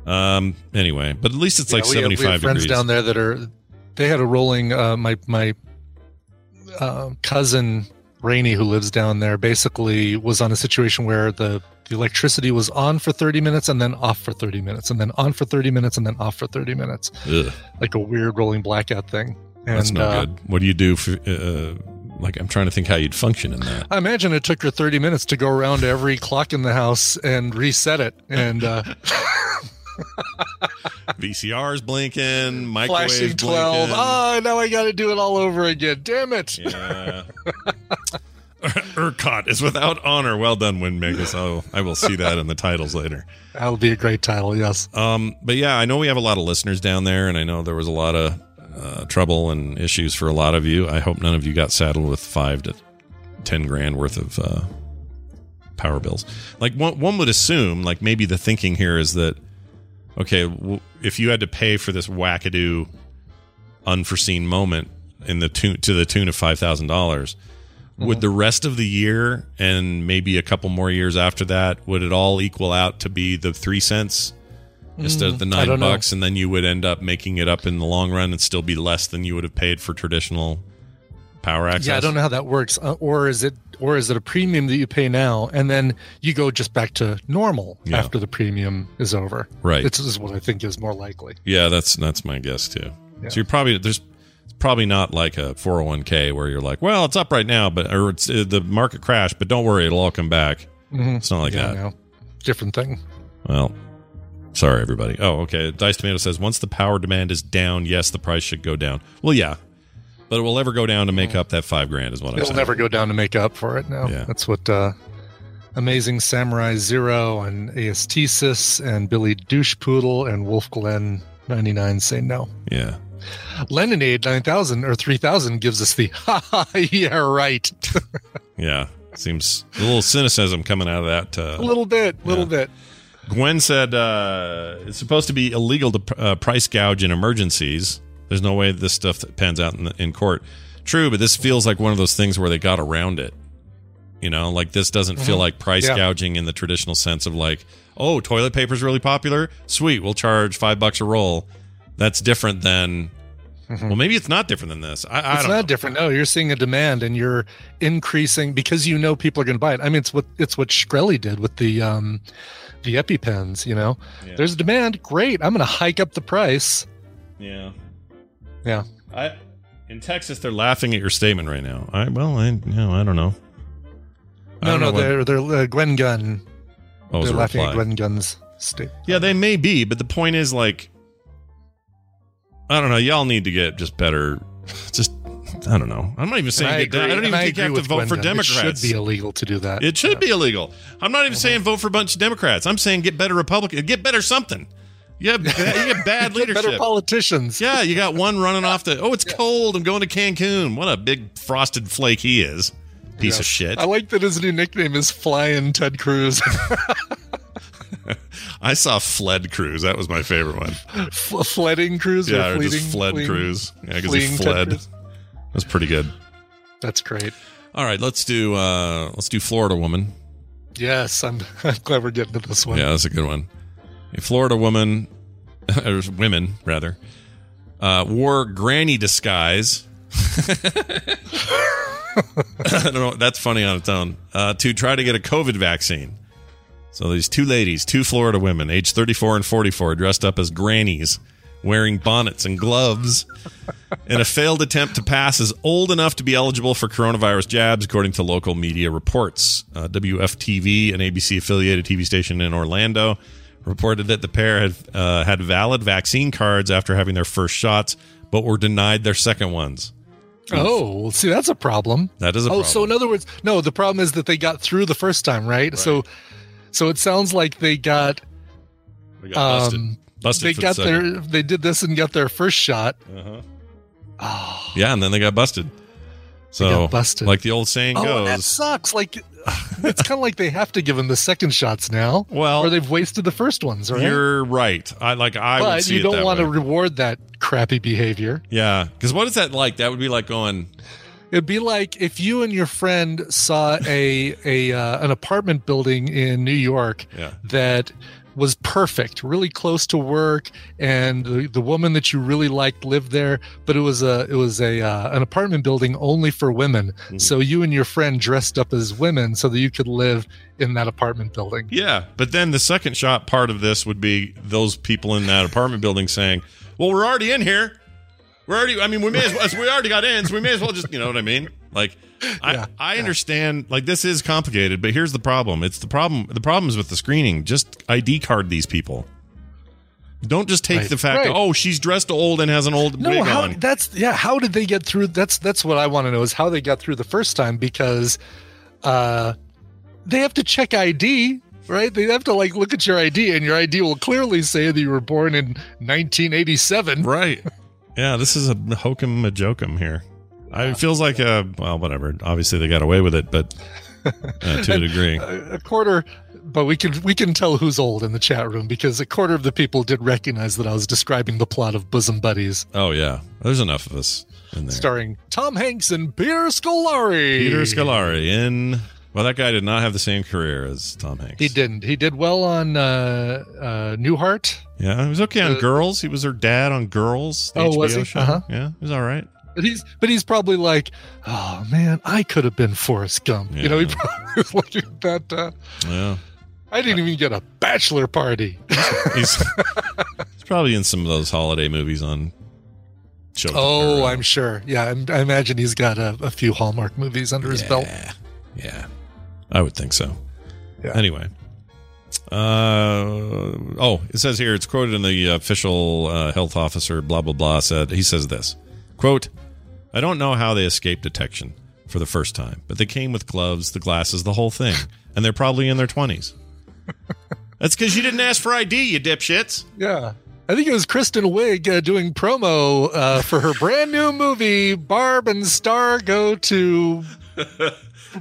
Um. Anyway, but at least it's like Yeah, have- seventy we have friends down there that are. They had a rolling. Uh, my my uh, cousin Rainey, who lives down there, basically was on a situation where the the electricity was on for thirty minutes and then off for thirty minutes and then on for thirty minutes and then off for thirty minutes, Ugh, like a weird rolling blackout thing. And, that's no uh, good. What do you do? For, uh, like I'm trying to think how you'd function in that. I imagine it took her 30 minutes to go around every clock in the house and reset it. And uh, (laughs) (laughs) VCR's blinking, microwaves flashing 12. blinking. Oh, now I got to do it all over again. Damn it. Yeah. (laughs) ERCOT is without honor. Well done, Wind Windmaker. So I will see that in the titles later. That'll be a great title, yes. Um, but yeah, I know we have a lot of listeners down there, and I know there was a lot of uh, trouble and issues for a lot of you. I hope none of you got saddled with five to ten grand worth of uh, power bills. Like one, one would assume, like maybe the thinking here is that okay, w- if you had to pay for this wackadoo, unforeseen moment in the tune to the tune of five thousand dollars. Mm-hmm. Would the rest of the year and maybe a couple more years after that, would it all equal out to be the three cents instead of the Mm, nine don't know. bucks, and then you would end up making it up in the long run and still be less than you would have paid for traditional power access? Yeah, I don't know how that works. Uh, or is it or is it a premium that you pay now and then you go just back to normal Yeah. after the premium is over? Right. This is what I think is more likely. Yeah, that's that's my guess too. Yeah. So you're probably there's it's probably not like a 401k where you're like, well, it's up right now, but or it's uh, the market crashed, but don't worry, it'll all come back. Mhm. It's not like yeah, that. no. Different thing. Well, sorry everybody. Oh, okay. Dice Tomato says once the power demand is down, yes, the price should go down. Well, yeah, but it will ever go down to make up that five grand is what I'm It'll saying. never go down to make up for it now. Yeah. That's what uh, Amazing Samurai Zero and Aesthesis and Billy Douche Poodle and Wolf Glen 99 say no. Yeah. Leninade 9000 or 3000 gives us the (laughs) ha ha yeah right. (laughs) Yeah. Seems a little cynicism coming out of that. Uh, a little bit, A little Yeah. bit. Gwen said uh, it's supposed to be illegal to uh, price gouge in emergencies. There's no way this stuff pans out in, the, in court. True, but this feels like one of those things where they got around it. You know, like this doesn't feel Mhm. like price Yeah. gouging in the traditional sense of like, oh, toilet paper's really popular. Sweet, we'll charge five bucks a roll. That's different than. Well, maybe it's not different than this. I, I it's not know. different. No, you're seeing a demand and you're increasing because you know people are going to buy it. I mean, it's what it's what Shkreli did with the um, the EpiPens. You know, Yeah. there's a demand. Great, I'm going to hike up the price. Yeah. Yeah. I in Texas they're laughing at your statement right now. I well, I no, I don't know. I No, don't no, know they're they're uh, Gwen Gun. Oh, they're laughing reply. at Gwen Gun's state. Yeah, they may be, but the point is like I don't know, y'all need to get just better (laughs) just I don't know. I'm not even saying I. I don't even I think you have to vote for Gunn. Democrats. It should be illegal to do that. It should be illegal. I'm not even saying vote for a bunch of Democrats. I'm saying get better Republican, Get better something. You have, (laughs) you get bad Get leadership. better politicians. Yeah, you got one running off the. Oh, it's cold. I'm going to Cancun. What a big frosted flake he is. Piece Yeah. of shit. I like that his new nickname is Flying Ted Cruz. (laughs) I saw Fled Cruz. That was my favorite one. F- Fledding Cruz yeah, or fleeting, just Fled fleeing- Cruz. Yeah, because he fled. That's pretty good. That's great. All right, let's do uh let's do Florida woman. Yes, I'm, (laughs) I'm glad we're getting to this one. Yeah, that's a good one. A Florida woman, (laughs) or women rather, uh, wore granny disguise. (laughs) I don't know. That's funny on its own. Uh, to try to get a COVID vaccine. So these two ladies, two Florida women, aged 34 and 44, dressed up as grannies, wearing bonnets and gloves, in a failed attempt to pass as old enough to be eligible for coronavirus jabs, according to local media reports. Uh, WFTV, an ABC affiliated TV station in Orlando, reported that the pair had uh, had valid vaccine cards after having their first shots, but were denied their second ones. Oh, well, see, that's a problem. That is a oh, problem. so in other words, no, the problem is that they got through the first time, right? So, so it sounds like they got, They got busted. um, Busted they for got the their they did this and got their first shot. Uh-huh. Yeah, and then they got busted. So, got busted. like the old saying Oh, goes, that sucks. Like (laughs) it's kind of like they have to give them the second shots now. Well- or they've wasted the first ones, right? you're right. I like I would but see you don't want way. to reward that crappy behavior. Yeah, because what is that like? That would be like going. It'd be like if you and your friend saw a a uh, an apartment building in New York Yeah. that was perfect, really close to work, and the, the woman that you really liked lived there. But it was a it was a uh, an apartment building only for women. Mm-hmm. So you and your friend dressed up as women so that you could live in that apartment building. Yeah, but then the second shot part of this would be those people in that apartment building saying, "Well, we're already in here. We're already. I mean, we may as well. We already got in, so we may as well just. You know what I mean? Like, I Yeah, I understand. Like, this is complicated, but here's the problem. It's the problem. The problem is with the screening. Just ID card these people. Don't just take Right. the fact. Right. That, oh, she's dressed old and has an old No, wig how, on. that's yeah. How did they get through? That's that's what I want to know is how they got through the first time because uh, they have to check ID, right? They have to like look at your ID, and your ID will clearly say that you were born in 1987. Right. (laughs) Yeah, this is a hokum a jokum here. I, it feels like a well, whatever. Obviously, they got away with it, but uh, to a (laughs) degree. A, a quarter, but we can we can tell who's old in the chat room because a quarter of the people did recognize that I was describing the plot of Bosom Buddies, Oh yeah, there's enough of us in there. starring Tom Hanks and Peter Scolari. Peter Scolari in. Well, that guy did not have the same career as Tom Hanks. He didn't. He did well on uh, uh, Newhart. Yeah, he was okay on Uh, Girls. He was her dad on Girls. Oh, was he? Show. Uh-huh. Yeah, he was all right. But he's but he's probably like, oh man, I could have been Forrest Gump. You know, he probably (laughs) was looking at that. Uh, Yeah, I didn't even get a bachelor party. he's, he's (laughs) probably in some of those holiday movies on. Show oh, I'm sure. Yeah, I'm, I imagine he's got a, a few Hallmark movies under his belt. Yeah, yeah, I would think so. Yeah. Anyway, uh, oh, it says here it's quoted in the official uh, health officer. Blah blah blah said he says this quote: "I don't know how they escaped detection for the first time, but they came with gloves, the glasses, the whole thing, (laughs) and they're probably in their twenties. That's because you didn't ask for ID, you dipshits. Yeah. I think it was Kristen Wiig uh, doing promo uh, for her brand new movie, Barb and Star Go to (laughs)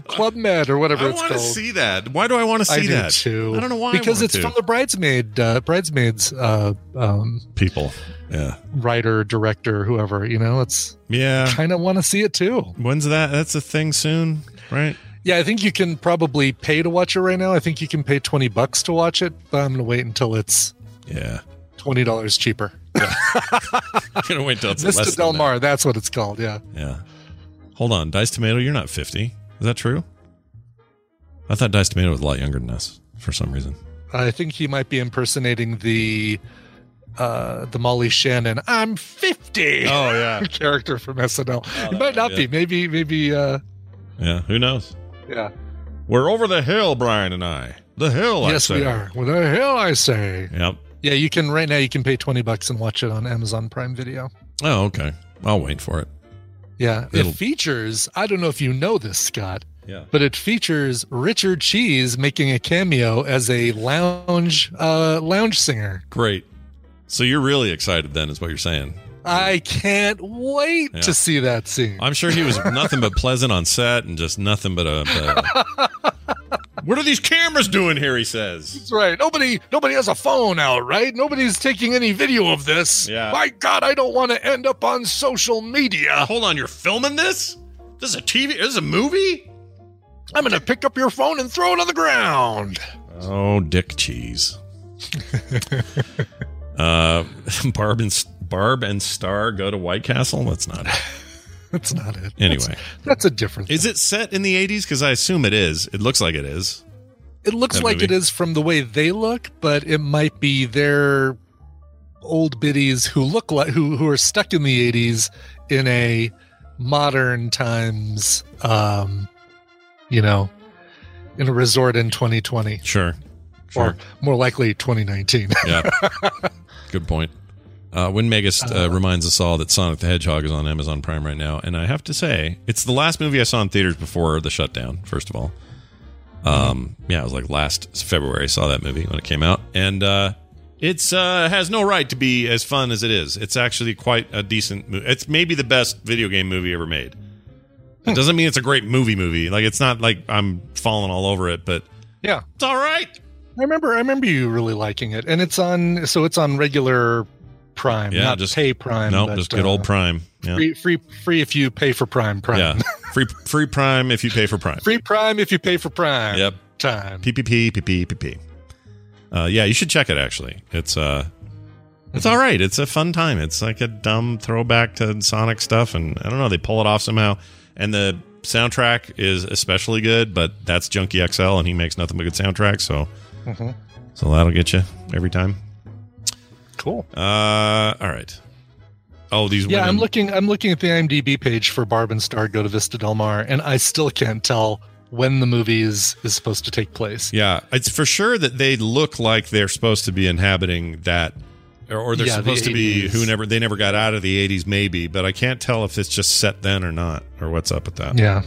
Club Med or whatever I it's want to see that. Why do I want to see I that? too. I don't know why. I Because it's to. from the bridesmaid, uh, bridesmaids uh, um, people. Yeah, writer, director, whoever. You know, it's yeah. kind of want to see it too. When's that? That's a thing soon, right? Yeah, I think you can probably pay to watch it right now. I think you can pay twenty bucks to watch it, but I'm gonna wait until it's Yeah. twenty dollars cheaper. I'm (laughs) gonna wait till it's less Del Mar, that's what it's called. Yeah. Yeah. Hold on, Dice Tomato, you're not 50. Is that true? I thought Dice Tomato was a lot younger than us for some reason. I think he might be impersonating the uh the Molly Shannon I'm 50 Oh yeah, (laughs) character from SNL. that it might not be. be Maybe maybe uh yeah. Who knows? yeah. We're over the hill, Brian and I. The hill. I yes, we say. are. The hell I say? Yep. Yeah, you can right now you can pay 20 bucks and watch it on Amazon Prime Video. Oh, okay. I'll wait for it. Yeah, It'll- it features, I don't know if you know this, Scott, Yeah. but it features Richard Cheese making a cameo as a lounge uh lounge singer. Great. So you're really excited then, is what you're saying? I can't wait Yeah. to see that scene. I'm sure he was nothing but (laughs) pleasant on set and just nothing but a. but- (laughs) what are these cameras doing here? He says. That's right. Nobody nobody has a phone out, right? Nobody's taking any video of this. Yeah. My God, I don't want to end up on social media. Hold on, you're filming this? This is a TV? This is a movie? I'm gonna pick up your phone and throw it on the ground. Oh, Dick Cheese. (laughs) uh, (laughs) Barb and Barb and Star go to White Castle. That's not it. (laughs) That's not it. Anyway. that's, that's a different. Is it set in the 80s? Because I assume it is. It looks like it is. It looks that like movie? it is from the way they look, but it might be their old biddies who look like who who are stuck in the '80s in a modern times, um, you know, in a resort in 2020 Sure. or more likely 2019. Yeah. (laughs) Good point. Uh, Win Megas uh, reminds us all that Sonic the Hedgehog is on Amazon Prime right now, and I have to say, it's the last movie I saw in theaters before the shutdown. First of all, um, yeah, it was like last February I saw that movie when it came out, and uh, It's uh has no right to be as fun as it is. It's actually quite a decent movie. It's maybe the best video game movie ever made. It doesn't mean it's a great movie movie. Like it's not like I'm falling all over it, but Yeah. it's all right. I remember I remember you really liking it. And it's on so it's on regular Prime, Yeah, not just pay Prime. But, just good uh, old Prime. Yeah. Free free free if you pay for Prime Prime. Yeah. (laughs) free free Prime if you pay for Prime. free Prime if you pay for Prime. Yep. Time. PPP PPP. Uh yeah, you should check it actually. It's uh it's all right. It's a fun time. It's like a dumb throwback to Sonic stuff and I don't know, they pull it off somehow. And the soundtrack is especially good, but that's Junkie XL and he makes nothing but good soundtracks, so Mhm. so that'll get you every time. Cool. Uh all right. Oh, these Yeah, women- I'm looking. I'm looking at the IMDb page for Barb and Star Go to Vista Del Mar, and I still can't tell when the movie is is supposed to take place. Yeah, it's for sure that they look like they're supposed to be inhabiting that, or, or they're Yeah, the supposed to be who never they never got out of the '80s, maybe. But I can't tell if it's just set then or not, or what's up with that. Yeah.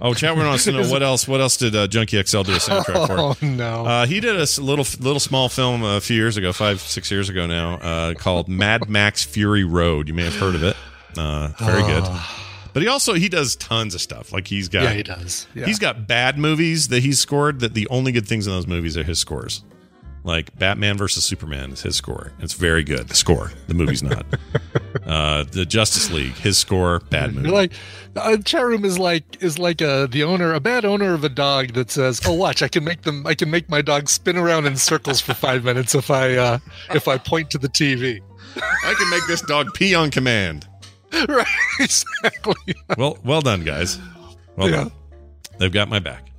Oh, chat room wants to know what else. What else did uh, Junkie XL do a soundtrack for? Oh no. Uh, he did a little little small film a few years ago, five six years ago now, uh, called Mad Max Fury Road. You may have heard of it. Uh, very good. But he also he does tons of stuff. Like he's got yeah, he does. Yeah. He's got bad movies that he's scored that the only good things in those movies are his scores. Like Batman versus Superman is his score. It's very good. The score. The movie's not. (laughs) uh, the Justice League, his score, bad movie. You're like uh, chat room is like is like a the owner a bad owner of a dog that says oh watch i can make them i can make my dog spin around in circles for five minutes if i uh if i point to the tv I can make this dog pee on command. (laughs) right exactly Well, well done, guys. Well Yeah. done. They've got my back.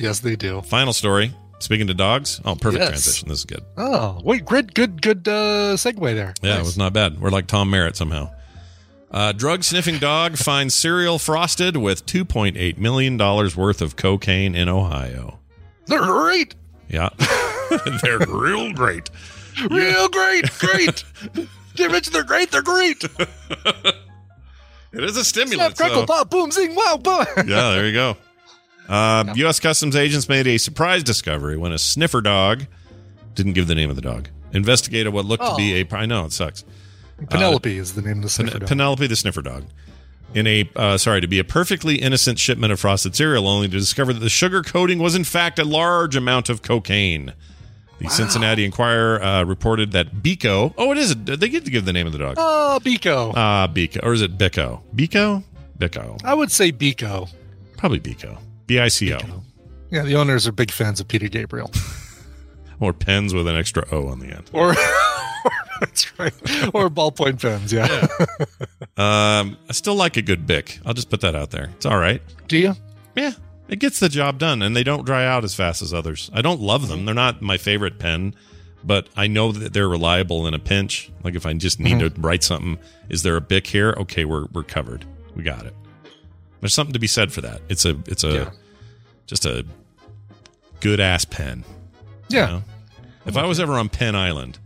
yes they do Final story. Speaking to dogs. Oh, perfect Yes. transition. This is good. oh wait good good good uh segue there Yeah, it was not bad. We're like Tom Merritt somehow. Uh, drug sniffing dog (laughs) finds cereal frosted with $2.8 million worth of cocaine in Ohio. they're great Yeah. (laughs) They're real great. (laughs) real great great they mentioned they're great they're great It is a snap stimulant. crackle so- pop boom zing wow boom yeah, there you go. Uh, U.S. Customs agents made a surprise discovery when a sniffer dog didn't give the name of the dog. Investigated what looked to be a. I know it sucks. penelope is the name of the sniffer Pen- dog. Penelope the sniffer dog. In a uh, sorry to be a perfectly innocent shipment of frosted cereal, only to discover that the sugar coating was in fact a large amount of cocaine. The Cincinnati Enquirer uh, reported that Bico. Oh, it is. A, they get to give the name of the dog. oh Biko. Ah, Bico, or is it Bico? Bico, Bico, I would say Biko. probably Bico. B I C O, Yeah, the owners are big fans of Peter Gabriel. (laughs) or pens with an extra O on the end. Or (laughs) that's right. Or ballpoint pens, yeah. Um, I still like a good Bic. I'll just put that out there. It's all right. Do you? Yeah, it gets the job done, and they don't dry out as fast as others. I don't love them; they're not my favorite pen, but I know that they're reliable in a pinch. Like if I just need to write something, is there a bic here? Okay, we're we're covered. We got it. There's something to be said for that. It's a it's a Yeah. Just a good ass pen. Yeah. you know? If I was ever on Pen Island,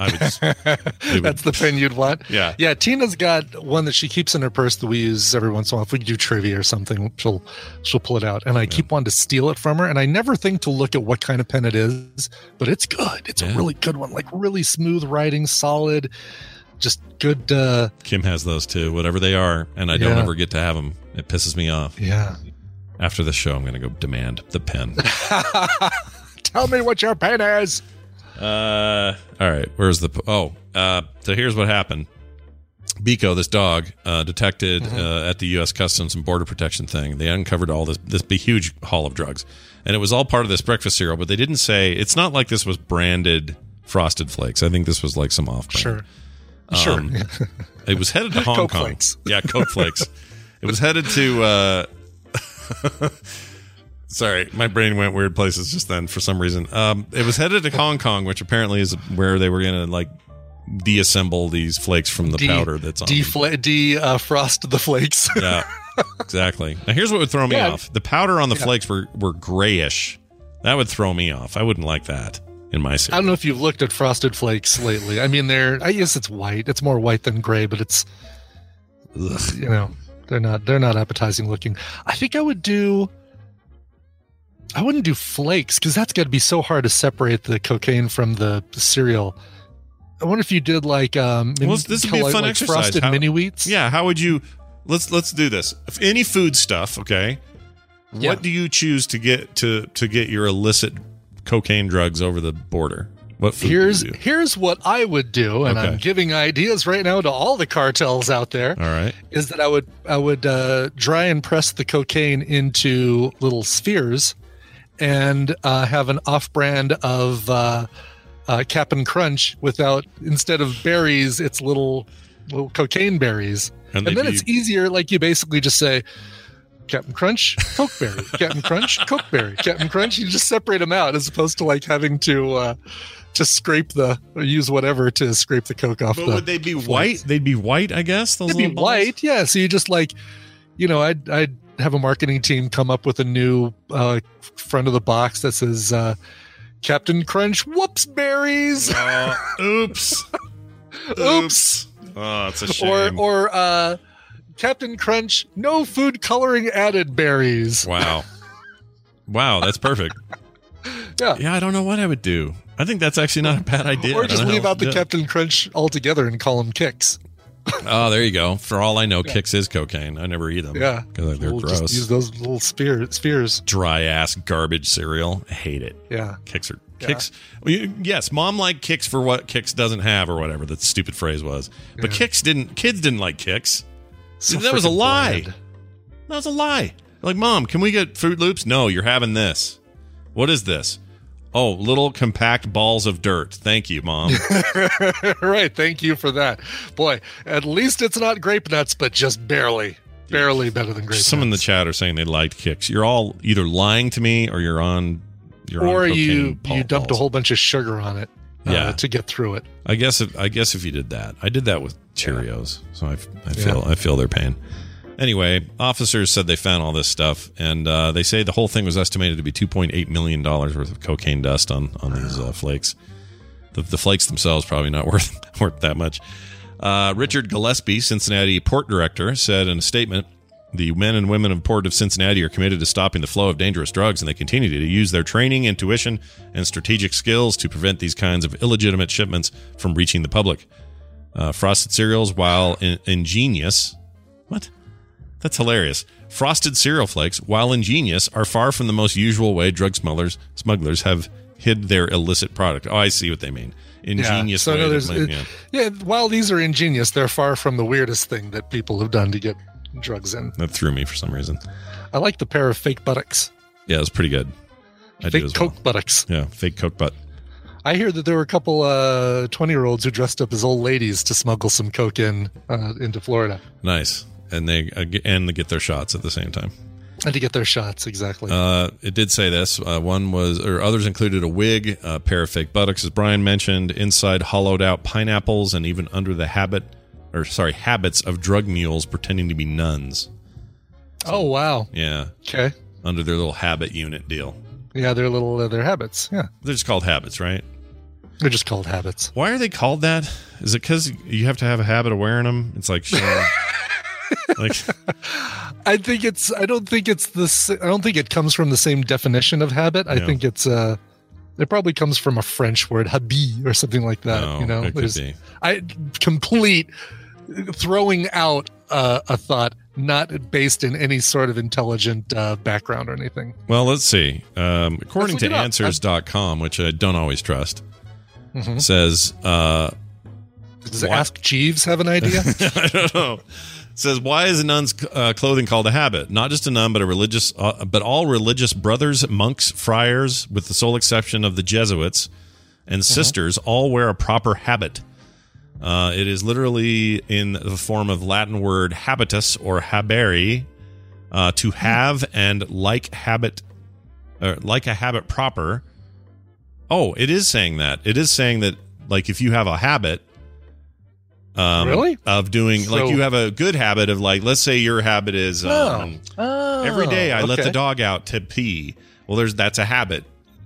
I would. Just, (laughs) would- That's the pen you'd want. (laughs) Yeah. Yeah. Tina's got one that she keeps in her purse that we use every once in a while. If we do trivia or something, she'll she'll pull it out. And I keep wanting to steal it from her. And I never think to look at what kind of pen it is, but it's good. It's Yeah. a really good one. Like really smooth writing, solid, just good. uh Kim has those too, whatever they are, and I don't ever get to have them. It pisses me off. Yeah. After the show, I'm going to go demand the pen. (laughs) Tell me what your pen is. Uh, all right. Where's the? Oh, uh, so here's what happened. Biko, this dog, uh, detected Mm-hmm. uh, at the U.S. Customs and Border Protection thing. They uncovered all this this big, huge haul of drugs, and it was all part of this breakfast cereal. But they didn't say it's not like this was branded Frosted Flakes. I think this was like some off. Sure. Sure. Um, it was headed to (laughs) Hong Coke Kong. Flakes. Yeah, Coke Flakes. it was headed to. Uh, (laughs) sorry, my brain went weird places just then for some reason. Um, it was headed to Hong Kong, which apparently is where they were going to like deassemble these flakes from the De- powder that's on. Defla- de uh, the flakes. (laughs) Yeah, exactly. Now here's what would throw me Yeah. off: the powder on the Yeah. flakes were were grayish. That would throw me off. I wouldn't like that in my I don't know if you've looked at frosted flakes lately. I mean, they're I guess it's white. It's more white than gray, but it's you know they're not they're not appetizing looking. I think I would do. I wouldn't do flakes because that's got to be so hard to separate the cocaine from the cereal. I wonder if you did like um, Well, this would be a fun like exercise. frosted How- mini wheats. Yeah, how would you? Let's let's do this. If any food stuff, okay. Yeah. What do you choose to get to to get your illicit cocaine drugs over the border? What? Here's do you do? here's what I would do, and I'm giving ideas right now to all the cartels out there. All right. Is that I would I would uh, dry and press the cocaine into little spheres, and uh, have an off-brand of uh, uh, Cap'n Crunch without instead of berries, it's little little cocaine berries, And and, then be- it's easier. Like you basically just say. Captain Crunch, Coke Berry, Captain Crunch, Coke Berry, Captain Crunch. You just separate them out as opposed to like having to uh, to scrape the or use whatever to scrape the Coke off. But the would they be white? They'd be white, I guess. Those They'd be balls? white, yeah. So you just like, you know, I'd I'd have a marketing team come up with a new uh, front of the box that says uh, Captain Crunch Whoops Berries, Uh, (laughs) oops. Oops. Oh, it's a or shame. or uh, Captain Crunch No Food Coloring Added Berries. wow. Wow, that's perfect. (laughs) Yeah. Yeah, I don't know what I would do. I think that's actually not a bad idea. Or just leave out the else to do it. Captain Crunch altogether and call them Kix. Oh, there you go. For all I know, Kix is cocaine. I never eat them. Yeah, because they're We'll gross. Just use those little spear, spheres. Dry ass garbage cereal. I hate it. Yeah. Kix are Yeah. Kix. Yes, mom liked Kix for what Kix doesn't have or whatever the stupid phrase was. But Yeah. Kix didn't. Kids didn't like Kix. So that was a lie. bland. That was a lie. Like, mom, can we get Froot Loops? No, you're having this. What is this? Oh, little compact balls of dirt. Thank you, mom. (laughs) right. Thank you for that. Boy, at least it's not grape nuts, but just barely, barely better than grape Some in the chat are saying they liked Kix. You're all either lying to me or you're on. You're or on you you dumped a whole bunch of sugar on it. uh, Yeah. to get through it. I guess if I guess if you did that, I did that with Cheerios, so I, I Yeah. feel I feel their pain. Anyway, officers said they found all this stuff, and uh, they say the whole thing was estimated to be 2.8 million dollars worth of cocaine dust on on these uh, flakes. The, the flakes themselves probably not (laughs) worth worth that much. Uh, Richard Gillespie, Cincinnati port director, said in a statement. The men and women of Port of Cincinnati are committed to stopping the flow of dangerous drugs, and they continue to use their training, intuition, and strategic skills to prevent these kinds of illegitimate shipments from reaching the public. Uh, frosted cereals, while in- ingenious, what? That's hilarious. Frosted cereal flakes, while ingenious, are far from the most usual way drug smugglers smugglers have hid their illicit product. Oh, I see what they mean. Ingenious So way. no, there's might- yeah. yeah. While these are ingenious, they're far from the weirdest thing that people have done to get drugs in. That threw me for some reason. I like the pair of fake buttocks, Yeah, it was pretty good. I fake well. Coke buttocks. Yeah, fake Coke butt. I hear that there were a couple uh, twenty-year-olds who dressed up as old ladies to smuggle some coke in uh, into Florida Nice. And they uh, get- and they get their shots at the same time. and to get their shots. Exactly. Uh, it did say this. Uh, one was, or others included a wig, a pair of fake buttocks, as Brian mentioned, inside hollowed out pineapples, and even under the habit, or sorry, habits of drug mules pretending to be nuns. oh wow. Yeah, Okay. under their little habit unit deal. Yeah, they're little uh, their habits. Yeah, They're just called habits, right? they're just called habits. Why are they called that? Is it because you have to have a habit of wearing them? It's like, (laughs) showing- like (laughs) I think it's. I don't think it's this. I don't think it comes from the same definition of habit. I Yeah. think it's. uh It probably comes from a French word, habit, or something like that. Oh, you know, it could There's- be. I complete throwing out uh, a thought not based in any sort of intelligent uh, background or anything. Well, let's see. Um, according Let's to look it up. answers.com, which I don't always trust, Mhm. says, uh, Does Ask Jeeves have an idea? (laughs) I don't know. Says, why is a nun's uh, clothing called a habit? Not just a nun, but a religious, uh, but all religious brothers, monks, friars, with the sole exception of the Jesuits and sisters, all wear a proper habit. Uh, it is literally in the form of Latin word habitus or habere, uh, to have and like habit, or like a habit proper. Oh, it is saying that. It is saying that, like, if you have a habit, um, Really? of doing, like, you have a good habit of, like, let's say your habit is um, Oh, every day I let the dog out to pee. Well, there's that's a habit,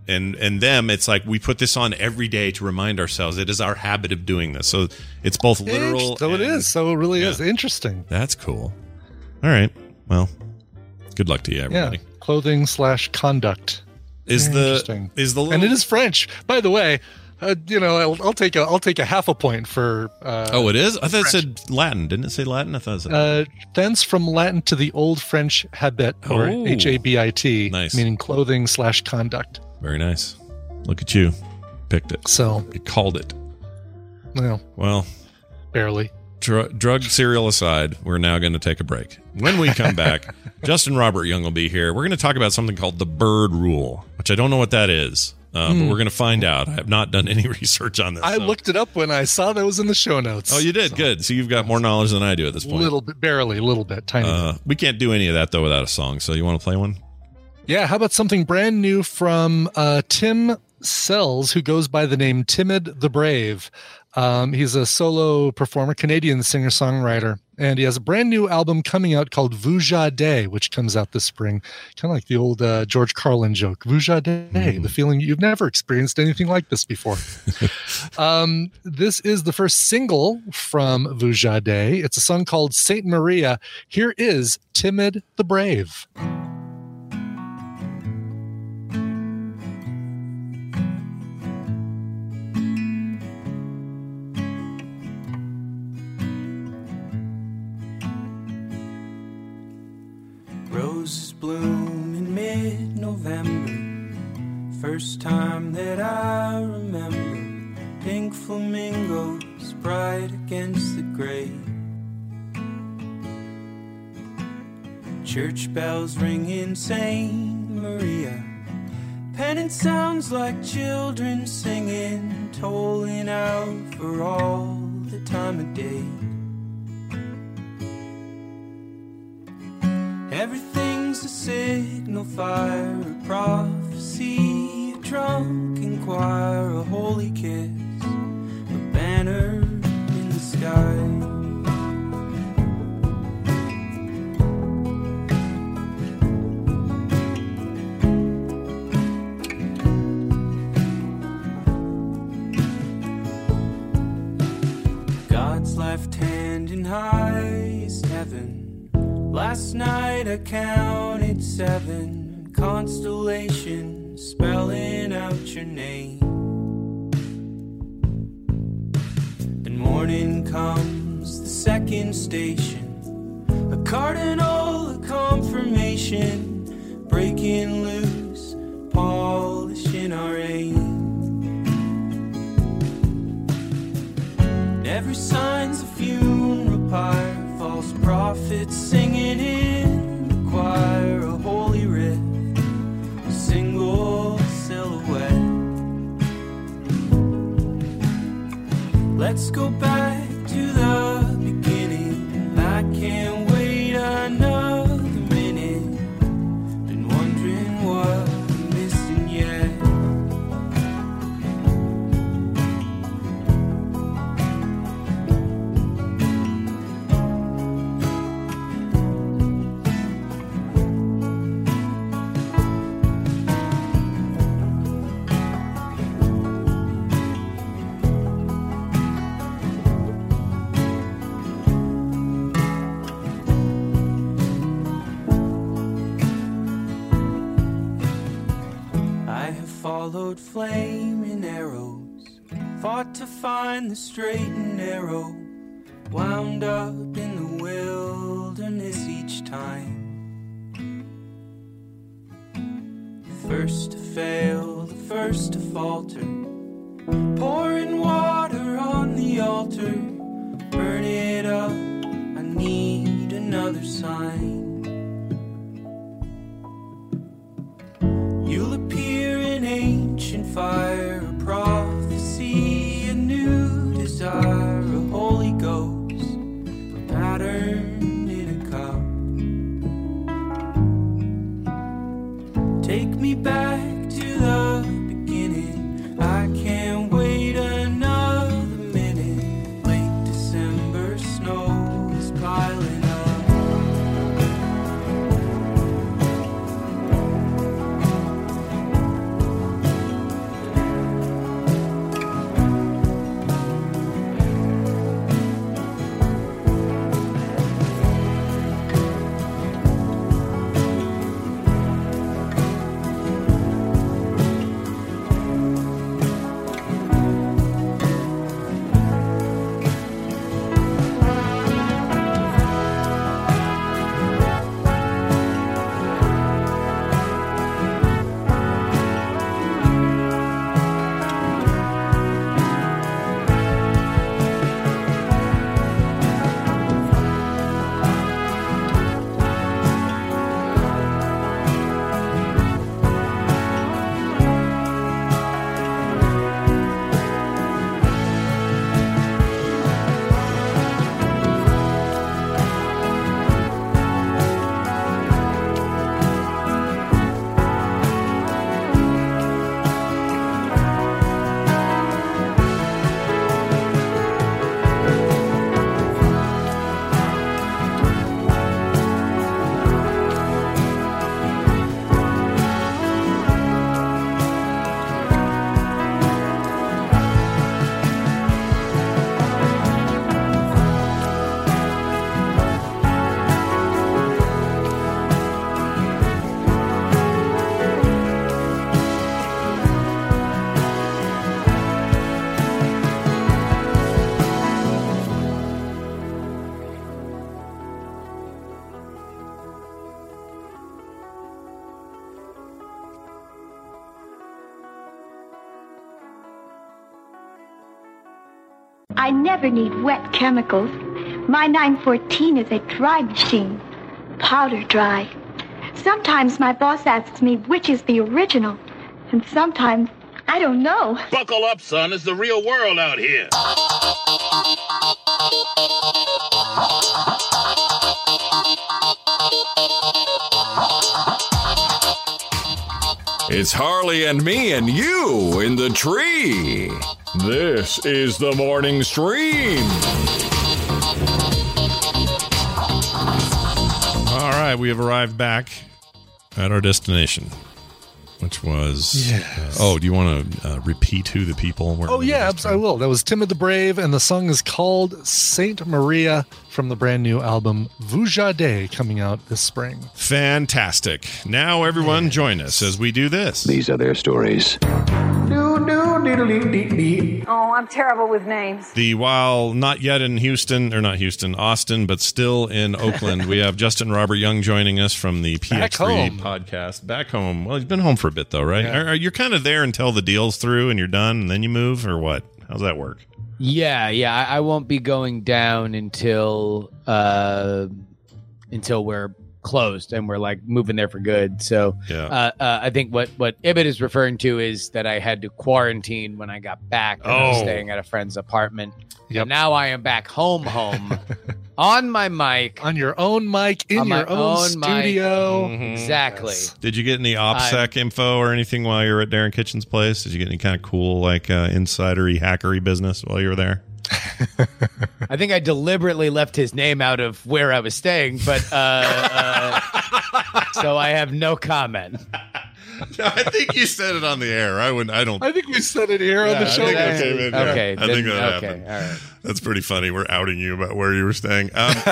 and and them, it's like we put this on every day to remind ourselves it is our habit of doing this. So it's both literal. So it and- is. So it really Yeah. is interesting. That's cool. All right. Well, good luck to you, Yeah. everybody. Clothing slash conduct. Is the is the and it is French, by the way. Uh, you know, I'll, I'll take a I'll take a half a point for. Uh, oh, it is. I thought it said Latin. Didn't it say Latin? I thought it said. Uh, thence from Latin to the Old French habit, or Oh. H A B I T, Nice. meaning clothing slash conduct. Very nice. Look at you, picked it. So you called it. Well, Well, barely. dr- drug cereal aside, we're now going to take a break. When we come (laughs) back, Justin Robert Young will be here. We're going to talk about something called the bird rule, which I don't know what that is, uh, but Hmm. we're going to find out. I have not done any (laughs) research on this. I so- looked it up when I saw that was in the show notes. Oh, you did good. So you've got more knowledge than I do at this point. A little bit, barely, a little bit, tiny. Uh, we can't do any of that though without a song. So you want to play one? Yeah, how about something brand new from uh, Tim Sells, who goes by the name Timid the Brave. Um, he's a solo performer, Canadian singer songwriter, and he has a brand new album coming out called Vuja De, which comes out this spring. Kind of like the old uh, George Carlin joke, Vuja De, the feeling you've never experienced anything like this before. (laughs) um, this is the first single from Vuja De. It's a song called Saint Maria. Here is Timid the Brave. Bloom in mid November. First time that I remember. Pink flamingos bright against the gray. Church bells ringing Saint Maria. Pennant sounds like children singing, tolling out for all the time of day. A signal fire, a prophecy, a drunken choir, a holy kiss, a banner in the sky. God's left hand in highest heaven. Last night I counted seven constellations spelling out your name. Then morning comes the second station, a cardinal, a confirmation, breaking loose, polishing our aim. Every sign's a funeral pyre, false prophets singing in the choir, a holy writ, a single silhouette. Let's go back followed flaming arrows, fought to find the straight and narrow, wound up in the wilderness each time. First to fail, the first to falter, pouring water on the altar, burn it up. I need another sign. Fire, a I never need wet chemicals. My 914 is a dry machine, powder dry. Sometimes my boss asks me which is the original, and sometimes I don't know. Buckle up, son. It's the real world out here. It's Harley and me and you in the tree. This is the morning stream. All right, we have arrived back at our destination, which was. Yes. oh, do you want to uh, repeat who the people were? Oh yeah, I will. That was Timid the Brave, and the song is called Saint Maria from the brand new album Vuja De coming out this spring. Fantastic. Now, everyone, join us as we do this. These are their stories. Oh, I'm terrible with names. The while not yet in Houston, or not Houston, Austin, but still in Oakland, we have Justin Robert Young joining us from the Back PX3 podcast. Back home. Well, he's been home for a bit, though, right? Are, are you kind of there until the deal's through and you're done and then you move, or what? How's that work? Yeah, yeah. I, I won't be going down until uh until we're closed and we're like moving there for good. So Yeah. uh, uh, I think what what Ibbott is referring to is that I had to quarantine when I got back. And I was Oh. staying at a friend's apartment. And now I am back home, home (laughs) on my mic, on your own mic in your own, own mic. studio. Exactly. Did you get any OPSEC info or anything while you were at Darren Kitchen's place? Did you get any kind of cool, like, uh, insidery, hackery business while you were there? I think I deliberately left his name out of where I was staying, but uh, uh, so I have no comment. I think you said it on the air. I wouldn't. I don't. I think we said it here on Yeah, the I show. think that guys. came in. Okay, I think that okay, happened. all right. That's pretty funny. We're outing you about where you were staying. Um, (laughs)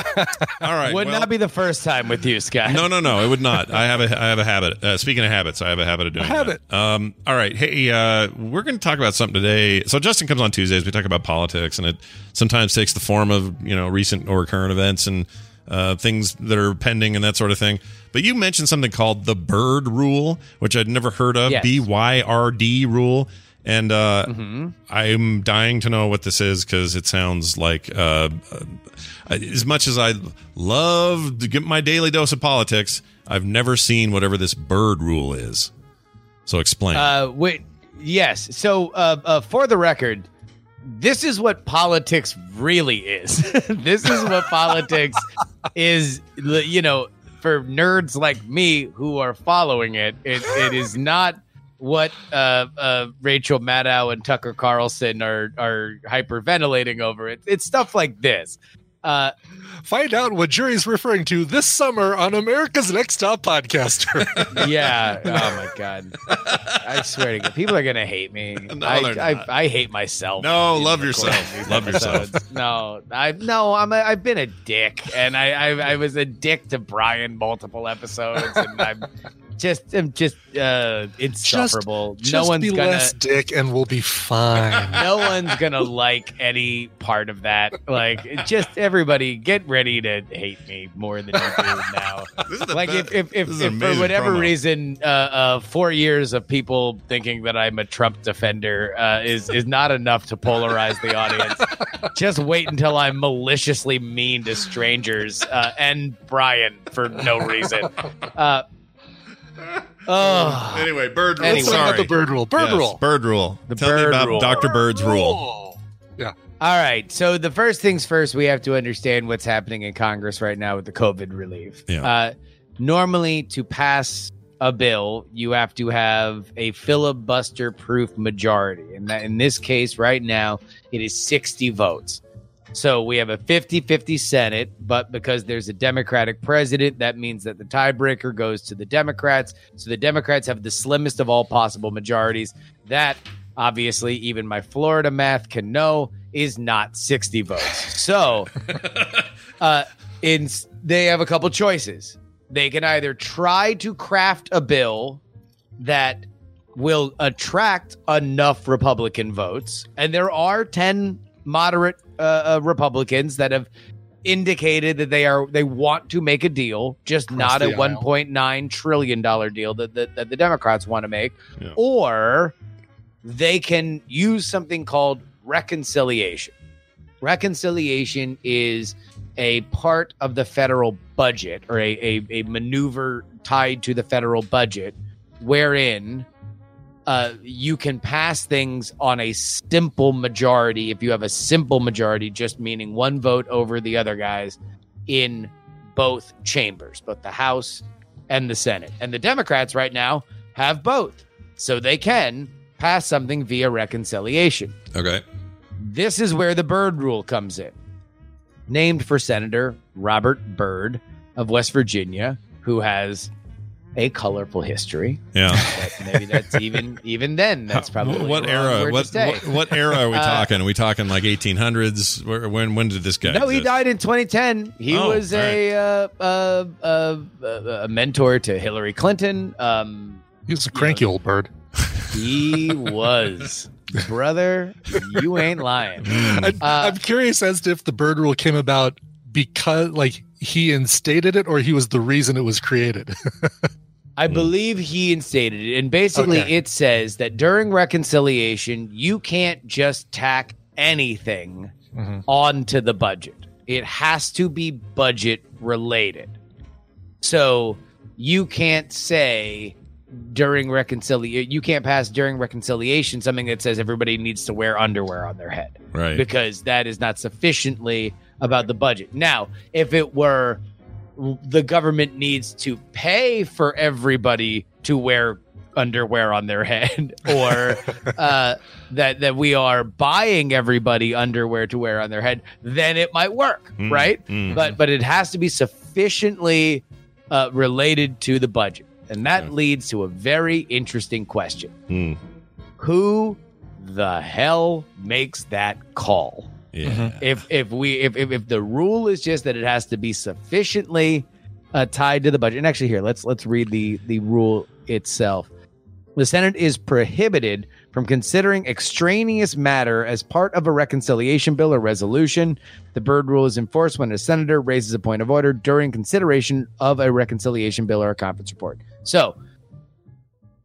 all right. Would well- not be the first time with you, Scott. No, no, no. It would not. I have a I have a habit. Uh, speaking of habits, I have a habit of doing habit. that. Um, all right. Hey, uh, we're going to talk about something today. So Justin comes on Tuesdays. We talk about politics, and it sometimes takes the form of you know recent or current events and uh, things that are pending and that sort of thing. But you mentioned something called the Byrd Rule, which I'd never heard of. Yes. B Y R D rule. And uh, Mm-hmm. I'm dying to know what this is because it sounds like, uh, uh, as much as I love to get my daily dose of politics, I've never seen whatever this Byrd rule is. So explain. Uh, wait, yes. So, uh, uh, for the record, this is what politics really is. (laughs) this is what politics is. You know, for nerds like me who are following it, it, it is not what uh, uh, Rachel Maddow and Tucker Carlson are are hyperventilating over. It, it's stuff like this. Uh, Find out what Jury's referring to this summer on America's Next Top Podcaster. (laughs) yeah. Oh my god. I swear to God, people are gonna hate me. (laughs) I, I, not. I hate myself. No, love yourself. Love yourself. (laughs) No, I no. I'm a, I've been a dick, and I, I I was a dick to Brian multiple episodes, and I'm just I'm just uh insufferable. Just, no just one's be gonna. less dick and we'll be fine. (laughs) No one's gonna like any part of that. Like, just everybody get ready to hate me more than you do now. (laughs) This is the like best- if if, if, this is an if for whatever promo. reason uh, uh, four years of people thinking that I'm a Trump defender uh, is is not enough to polarize the audience. (laughs) Just wait until I'm maliciously mean to strangers uh, and Brian for no reason. Uh, oh, anyway, Byrd rule. Anyway. Let's talk about Sorry. the Byrd rule. Byrd Yes, rule. Byrd rule. The Tell me about rule. Dr. Byrd's rule. Yeah. All right. So the first things first, we have to understand what's happening in Congress right now with the COVID relief. Yeah. Uh, normally, to pass a bill, you have to have a filibuster-proof majority, and that, in this case, right now, it is sixty votes. So we have a 50-50 Senate, but because there's a Democratic president, that means that the tiebreaker goes to the Democrats. So the Democrats have the slimmest of all possible majorities. That obviously even my Florida math can know is not 60 votes. So (laughs) uh in they have a couple choices. They can either try to craft a bill that will attract enough Republican votes, and there are 10 moderate uh, uh, Republicans that have indicated that they are they want to make a deal, just not a aisle. 1.9 trillion dollar deal that, that that the Democrats want to make, Yeah. or they can use something called reconciliation. reconciliation is a part of the federal budget or a, a, a maneuver tied to the federal budget wherein uh, you can pass things on a simple majority if you have a simple majority, just meaning one vote over the other guys in both chambers, both the House and the Senate. And the Democrats right now have both. So they can pass something via reconciliation. Okay. This is where the Byrd rule comes in. Named for Senator Robert Byrd of West Virginia, who has a colorful history. Yeah. But maybe that's (laughs) even even then that's probably what era? What, what what era are we (laughs) Uh, talking? Are we talking like 1800s? When when did this guy? No, he died in 2010. He Oh, was a, uh, uh, uh, uh, a mentor to Hillary Clinton. Um, he was a cranky old bird. (laughs) He was, brother. You ain't lying. I, I'm curious as to if the Byrd rule came about because, like, he instated it or he was the reason it was created. I believe he instated it. And basically, Okay. it says that during reconciliation, you can't just tack anything Mhm. onto the budget, it has to be budget related. So you can't say during reconciliation, you can't pass during reconciliation something that says everybody needs to wear underwear on their head Right. because that is not sufficiently about the budget. Now, if it were the government needs to pay for everybody to wear underwear on their (laughs) head or (laughs) uh, that that we are buying everybody underwear to wear on their head, then it might work, Mm, right? mm. But but it has to be sufficiently uh, related to the budget, and that leads to a very interesting question: Hmm. Who the hell makes that call? Yeah. if if we if, if if the rule is just that it has to be sufficiently uh, tied to the budget and actually here let's let's read the the rule itself. The senate is prohibited from considering extraneous matter as part of a reconciliation bill or resolution. The Byrd rule is enforced when a senator raises a point of order during consideration of a reconciliation bill or a conference report. So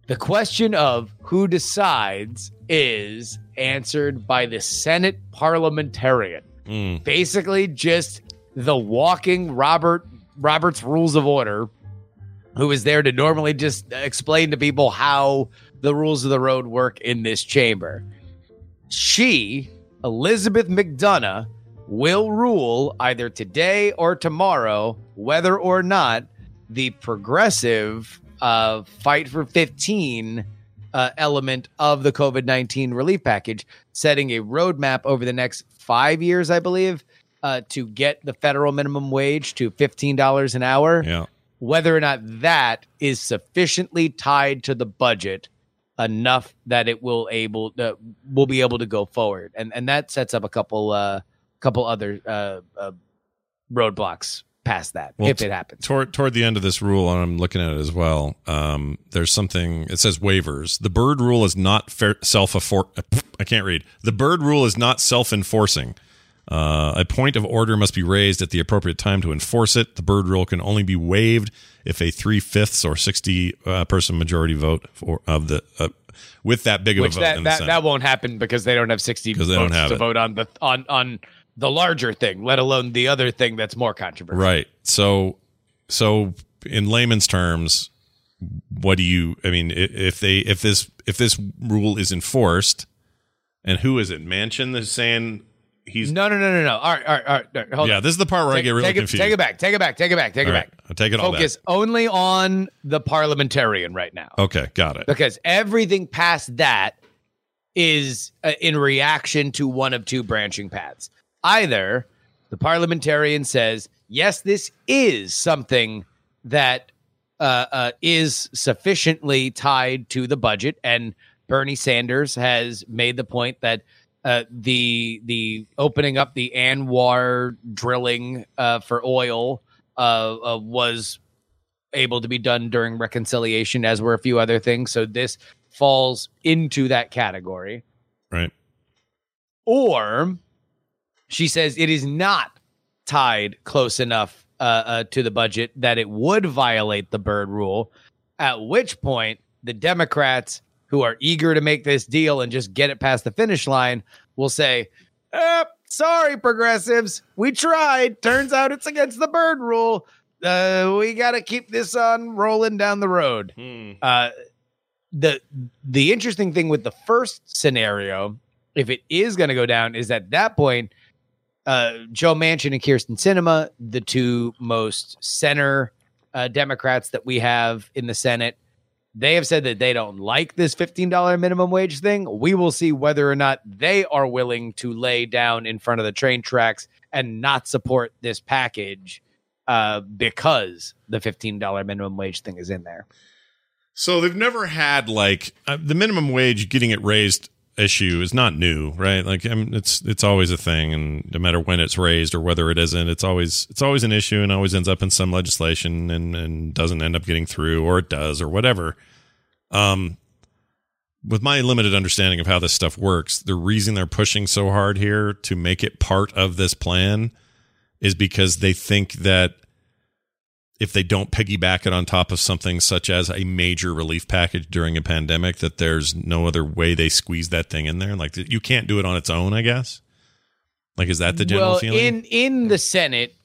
the question of who decides is answered by the Senate parliamentarian. Mm. Basically, just the walking Robert Robert's Rules of Order, who is there to normally just explain to people how the rules of the road work in this chamber. She, Elizabeth MacDonough, will rule either today or tomorrow whether or not the progressive uh, fight for 15 uh, element of the COVID 19 relief package, setting a roadmap over the next five years, I believe, uh, to get the federal minimum wage to $15 an hour. Yeah. Whether or not that is sufficiently tied to the budget enough that it will able uh, will be able to go forward, and and that sets up a couple uh couple other uh, uh roadblocks past that Well, if it happens. Toward toward the end of this rule, and I'm looking at it as well. Um, there's something. It says waivers. The Byrd rule is not fair, self I can't read. The Byrd rule is not self enforcing. Uh, a point of order must be raised at the appropriate time to enforce it. The Byrd rule can only be waived if a three fifths or sixty uh, person majority vote for of the uh, with that big of Which a vote that in the that, that won't happen because they don't have sixty votes they don't have to it. vote on the on on the larger thing, let alone the other thing that's more controversial. Right. So, so in layman's terms, what do you? I mean, if they if this if this rule is enforced, and who is it? Manchin that's saying he's No, no, no, no, no. All right, all right, all right. all right, Hold yeah. on. This is the part where I get really take it, confused. Take it back. Take it back. Take it back. Take All it right, back. I'll take it all back. Focus only on the parliamentarian right now. Okay, got it. because everything past that is uh, in reaction to one of two branching paths. Either the parliamentarian says, yes, this is something that uh, uh, is sufficiently tied to the budget, and Bernie Sanders has made the point that uh, the the opening up the ANWR drilling uh, for oil uh, uh, was able to be done during reconciliation, as were a few other things. So this falls into that category. Right. Or she says it is not tied close enough uh, uh, to the budget that it would violate the Byrd rule. At which point, the Democrats, who are eager to make this deal and just get it past the finish line, will say, eh, Sorry, progressives. We tried. Turns out it's against the Byrd rule. Uh, we got to keep this on rolling down the road. Uh, the the interesting thing with the first scenario, if it is going to go down, is at that point, uh, Joe Manchin and Kyrsten Sinema, the two most center uh, Democrats that we have in the Senate, they have said that they don't like this $15 minimum wage thing. We will see whether or not they are willing to lay down in front of the train tracks and not support this package uh, because the $15 minimum wage thing is in there. So they've never had like uh, the minimum wage getting it raised issue is not new, right? Like I mean, it's it's always a thing, and no matter when it's raised or whether it isn't, it's always it's always an issue, and always ends up in some legislation and and doesn't end up getting through, or it does, or whatever. Um, with my limited understanding of how this stuff works, the reason they're pushing so hard here to make it part of this plan is because they think that if they don't piggyback it on top of something such as a major relief package during a pandemic, that there's no other way they squeeze that thing in there. Like you can't do it on its own, I guess. Like, is that the general well, feeling? in in the Senate,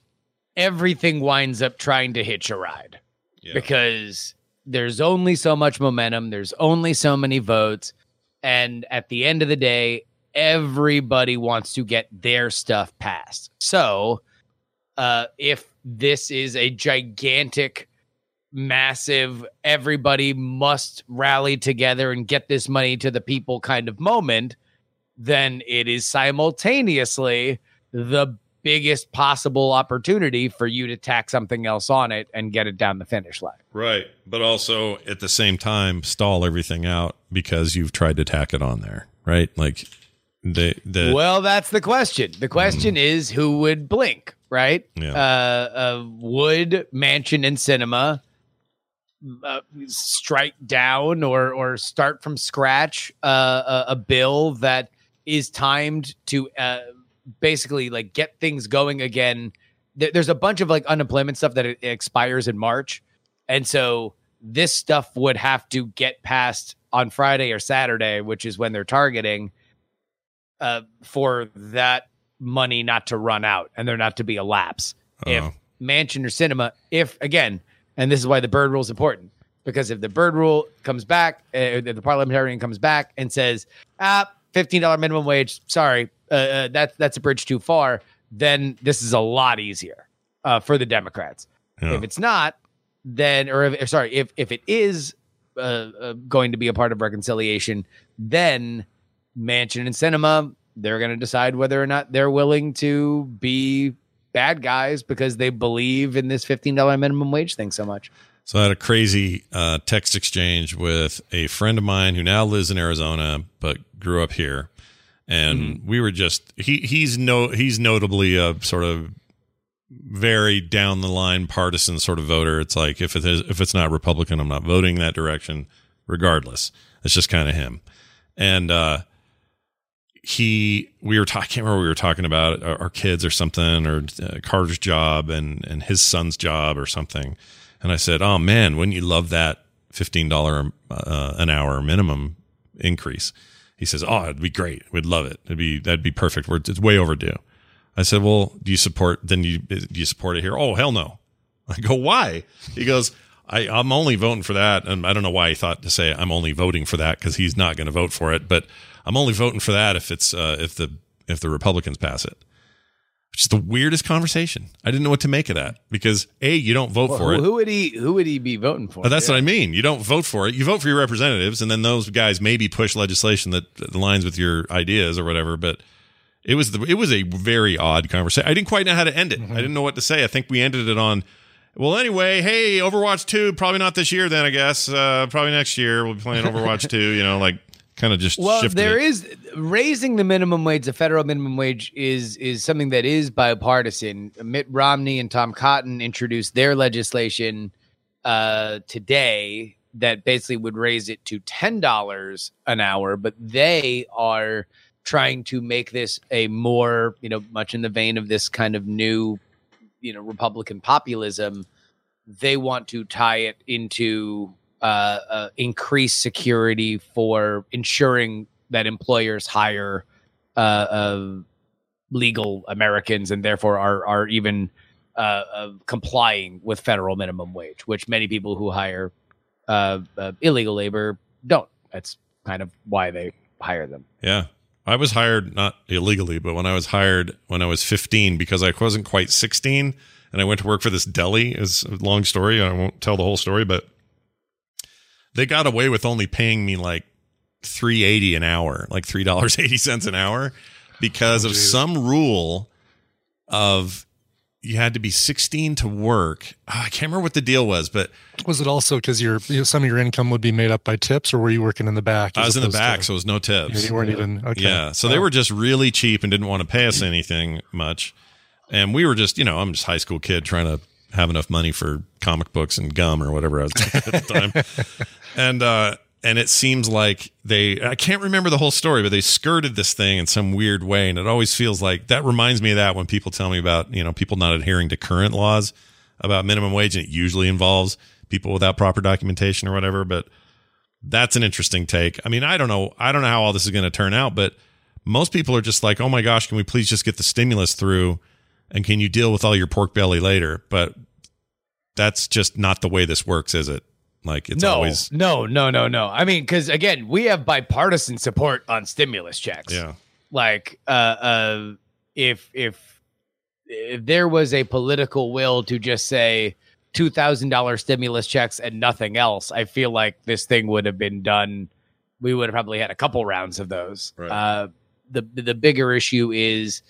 everything winds up trying to hitch a ride because there's only so much momentum, there's only so many votes, and at the end of the day, everybody wants to get their stuff passed. So, uh, if this is a gigantic, massive, everybody must rally together and get this money to the people kind of moment, then it is simultaneously the biggest possible opportunity for you to tack something else on it and get it down the finish line. right. But also at the same time, stall everything out because you've tried to tack it on there, right? Like the the well, that's the question. The question mm. is who would blink, right? Yeah. Uh, uh, would Manchin and Sinema uh, strike down or or start from scratch uh, a, a bill that is timed to uh, basically like get things going again? There, there's a bunch of like unemployment stuff that it, expires in March, and so this stuff would have to get passed on Friday or Saturday, which is when they're targeting uh, for that money not to run out and there not to be a lapse. If Manchin or Sinema, if again, and this is why the Byrd rule is important, because if the Byrd rule comes back, uh, if the parliamentarian comes back and says, ah, fifteen dollar minimum wage, sorry, uh, uh, that's that's a bridge too far, then this is a lot easier uh, for the Democrats. If it's not, then or if, sorry, if if it is uh, uh, going to be a part of reconciliation, then Manchin and Sinema, they're going to decide whether or not they're willing to be bad guys because they believe in this $15 minimum wage thing so much. So I had a crazy uh, text exchange with a friend of mine who now lives in Arizona but grew up here, and we were just he he's no he's notably a sort of very down the line partisan sort of voter. It's like if it is if it's not Republican, I'm not voting that direction, regardless. It's just kind of him, and uh, he we were talking. I can't remember we were talking about our, our kids or something or uh, Carter's job and and his son's job or something. And I said, "Oh man, wouldn't you love that fifteen dollar uh, an hour minimum increase?" He says, "Oh, it'd be great. We'd love it. It'd be that'd be perfect. We're, it's way overdue." I said, "Well, do you support? Then you do you support it here?" Oh, hell no. (laughs) I go, "Why?" He goes, I, "I'm only voting for that." And I don't know why he thought to say I'm only voting for that because he's not going to vote for it. But I'm only voting for that if it's uh, if the if the Republicans pass it. Which is the weirdest conversation. I didn't know what to make of that because a you don't vote Well, for who, it. who would he who would he be voting for? But that's Yeah. what I mean. You don't vote for it. You vote for your representatives, and then those guys maybe push legislation that aligns with your ideas or whatever. But it was the, it was a very odd conversation. I didn't quite know how to end it. I didn't know what to say. I think we ended it on. Well, anyway, hey, Overwatch two, probably not this year. Then I guess uh, probably next year we'll be playing Overwatch (laughs) two. You know, like kind of just Well, there it. is raising the minimum wage, the federal minimum wage is is something that is bipartisan. Mitt Romney and Tom Cotton introduced their legislation uh, today that basically would raise it to ten dollars an hour, but they are trying to make this a more, you know, much in the vein of this kind of new, you know, Republican populism. They want to tie it into uh, uh, increased security for ensuring that employers hire uh, uh, legal Americans and therefore are are even complying with federal minimum wage, which many people who hire illegal labor don't. That's kind of why they hire them. Yeah. I was hired not illegally, but when I was hired when I was 15 because I wasn't quite 16 and I went to work for this deli. It's a long story. I won't tell the whole story, but they got away with only paying me like 380 an hour, like $3.80 an hour because of some rule of you had to be 16 to work. Ah, I can't remember what the deal was, but Was it also because your you know, some of your income would be made up by tips, or were you working in the back? I was in the back, to- so it was no tips. Yeah, you weren't even okay. Yeah, so they Oh. were just really cheap and didn't want to pay us anything much. And we were just, you know, I'm just a high school kid trying to have enough money for comic books and gum or whatever I was at the time. (laughs) And uh and it seems like they I can't remember the whole story, but they skirted this thing in some weird way and it always feels like that reminds me of that when people tell me about, you know, people not adhering to current laws about minimum wage and it usually involves people without proper documentation or whatever, but that's an interesting take. I mean, I don't know. I don't know how all this is going to turn out, but most people are just like, "Oh my gosh, can we please just get the stimulus through and can you deal with all your pork belly later?" But that's just not the way this works, is it? Like it's no, always no, no, no, no. I mean, because again, we have bipartisan support on stimulus checks. yeah. Like, uh, uh, if if if there was a political will to just say two thousand dollar stimulus checks and nothing else, I feel like this thing would have been done. We would have probably had a couple rounds of those. Right. Uh, the the bigger issue is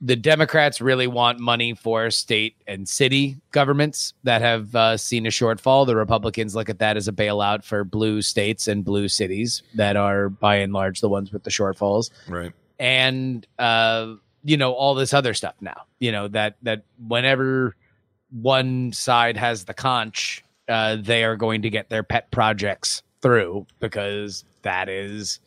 the Democrats really want money for state and city governments that have uh, seen a shortfall. The Republicans look at that as a bailout for blue states and blue cities that are, by and large, the ones with the shortfalls. Right. And uh, you know all this other stuff now. You know that that whenever one side has the conch, uh, they are going to get their pet projects through because that is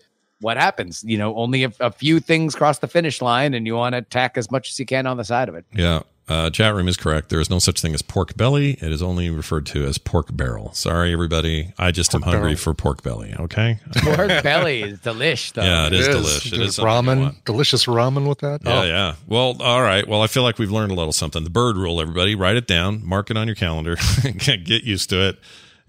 what happens. You know, only a, a few things cross the finish line, and you want to tack as much as you can on the side of it. Yeah. Uh, chat room is correct. There is no such thing as pork belly. It is only referred to as pork barrel. Sorry, everybody. I just am hungry barrel. for pork belly. Okay. (laughs) Pork belly is delish, though. Yeah, it is It delish. It is something you want. ramen, delicious ramen with that. Yeah, Oh, yeah. Well, all right. Well, I feel like we've learned a little something. The Byrd rule, everybody. Write it down. Mark it on your calendar. (laughs) Get used to it.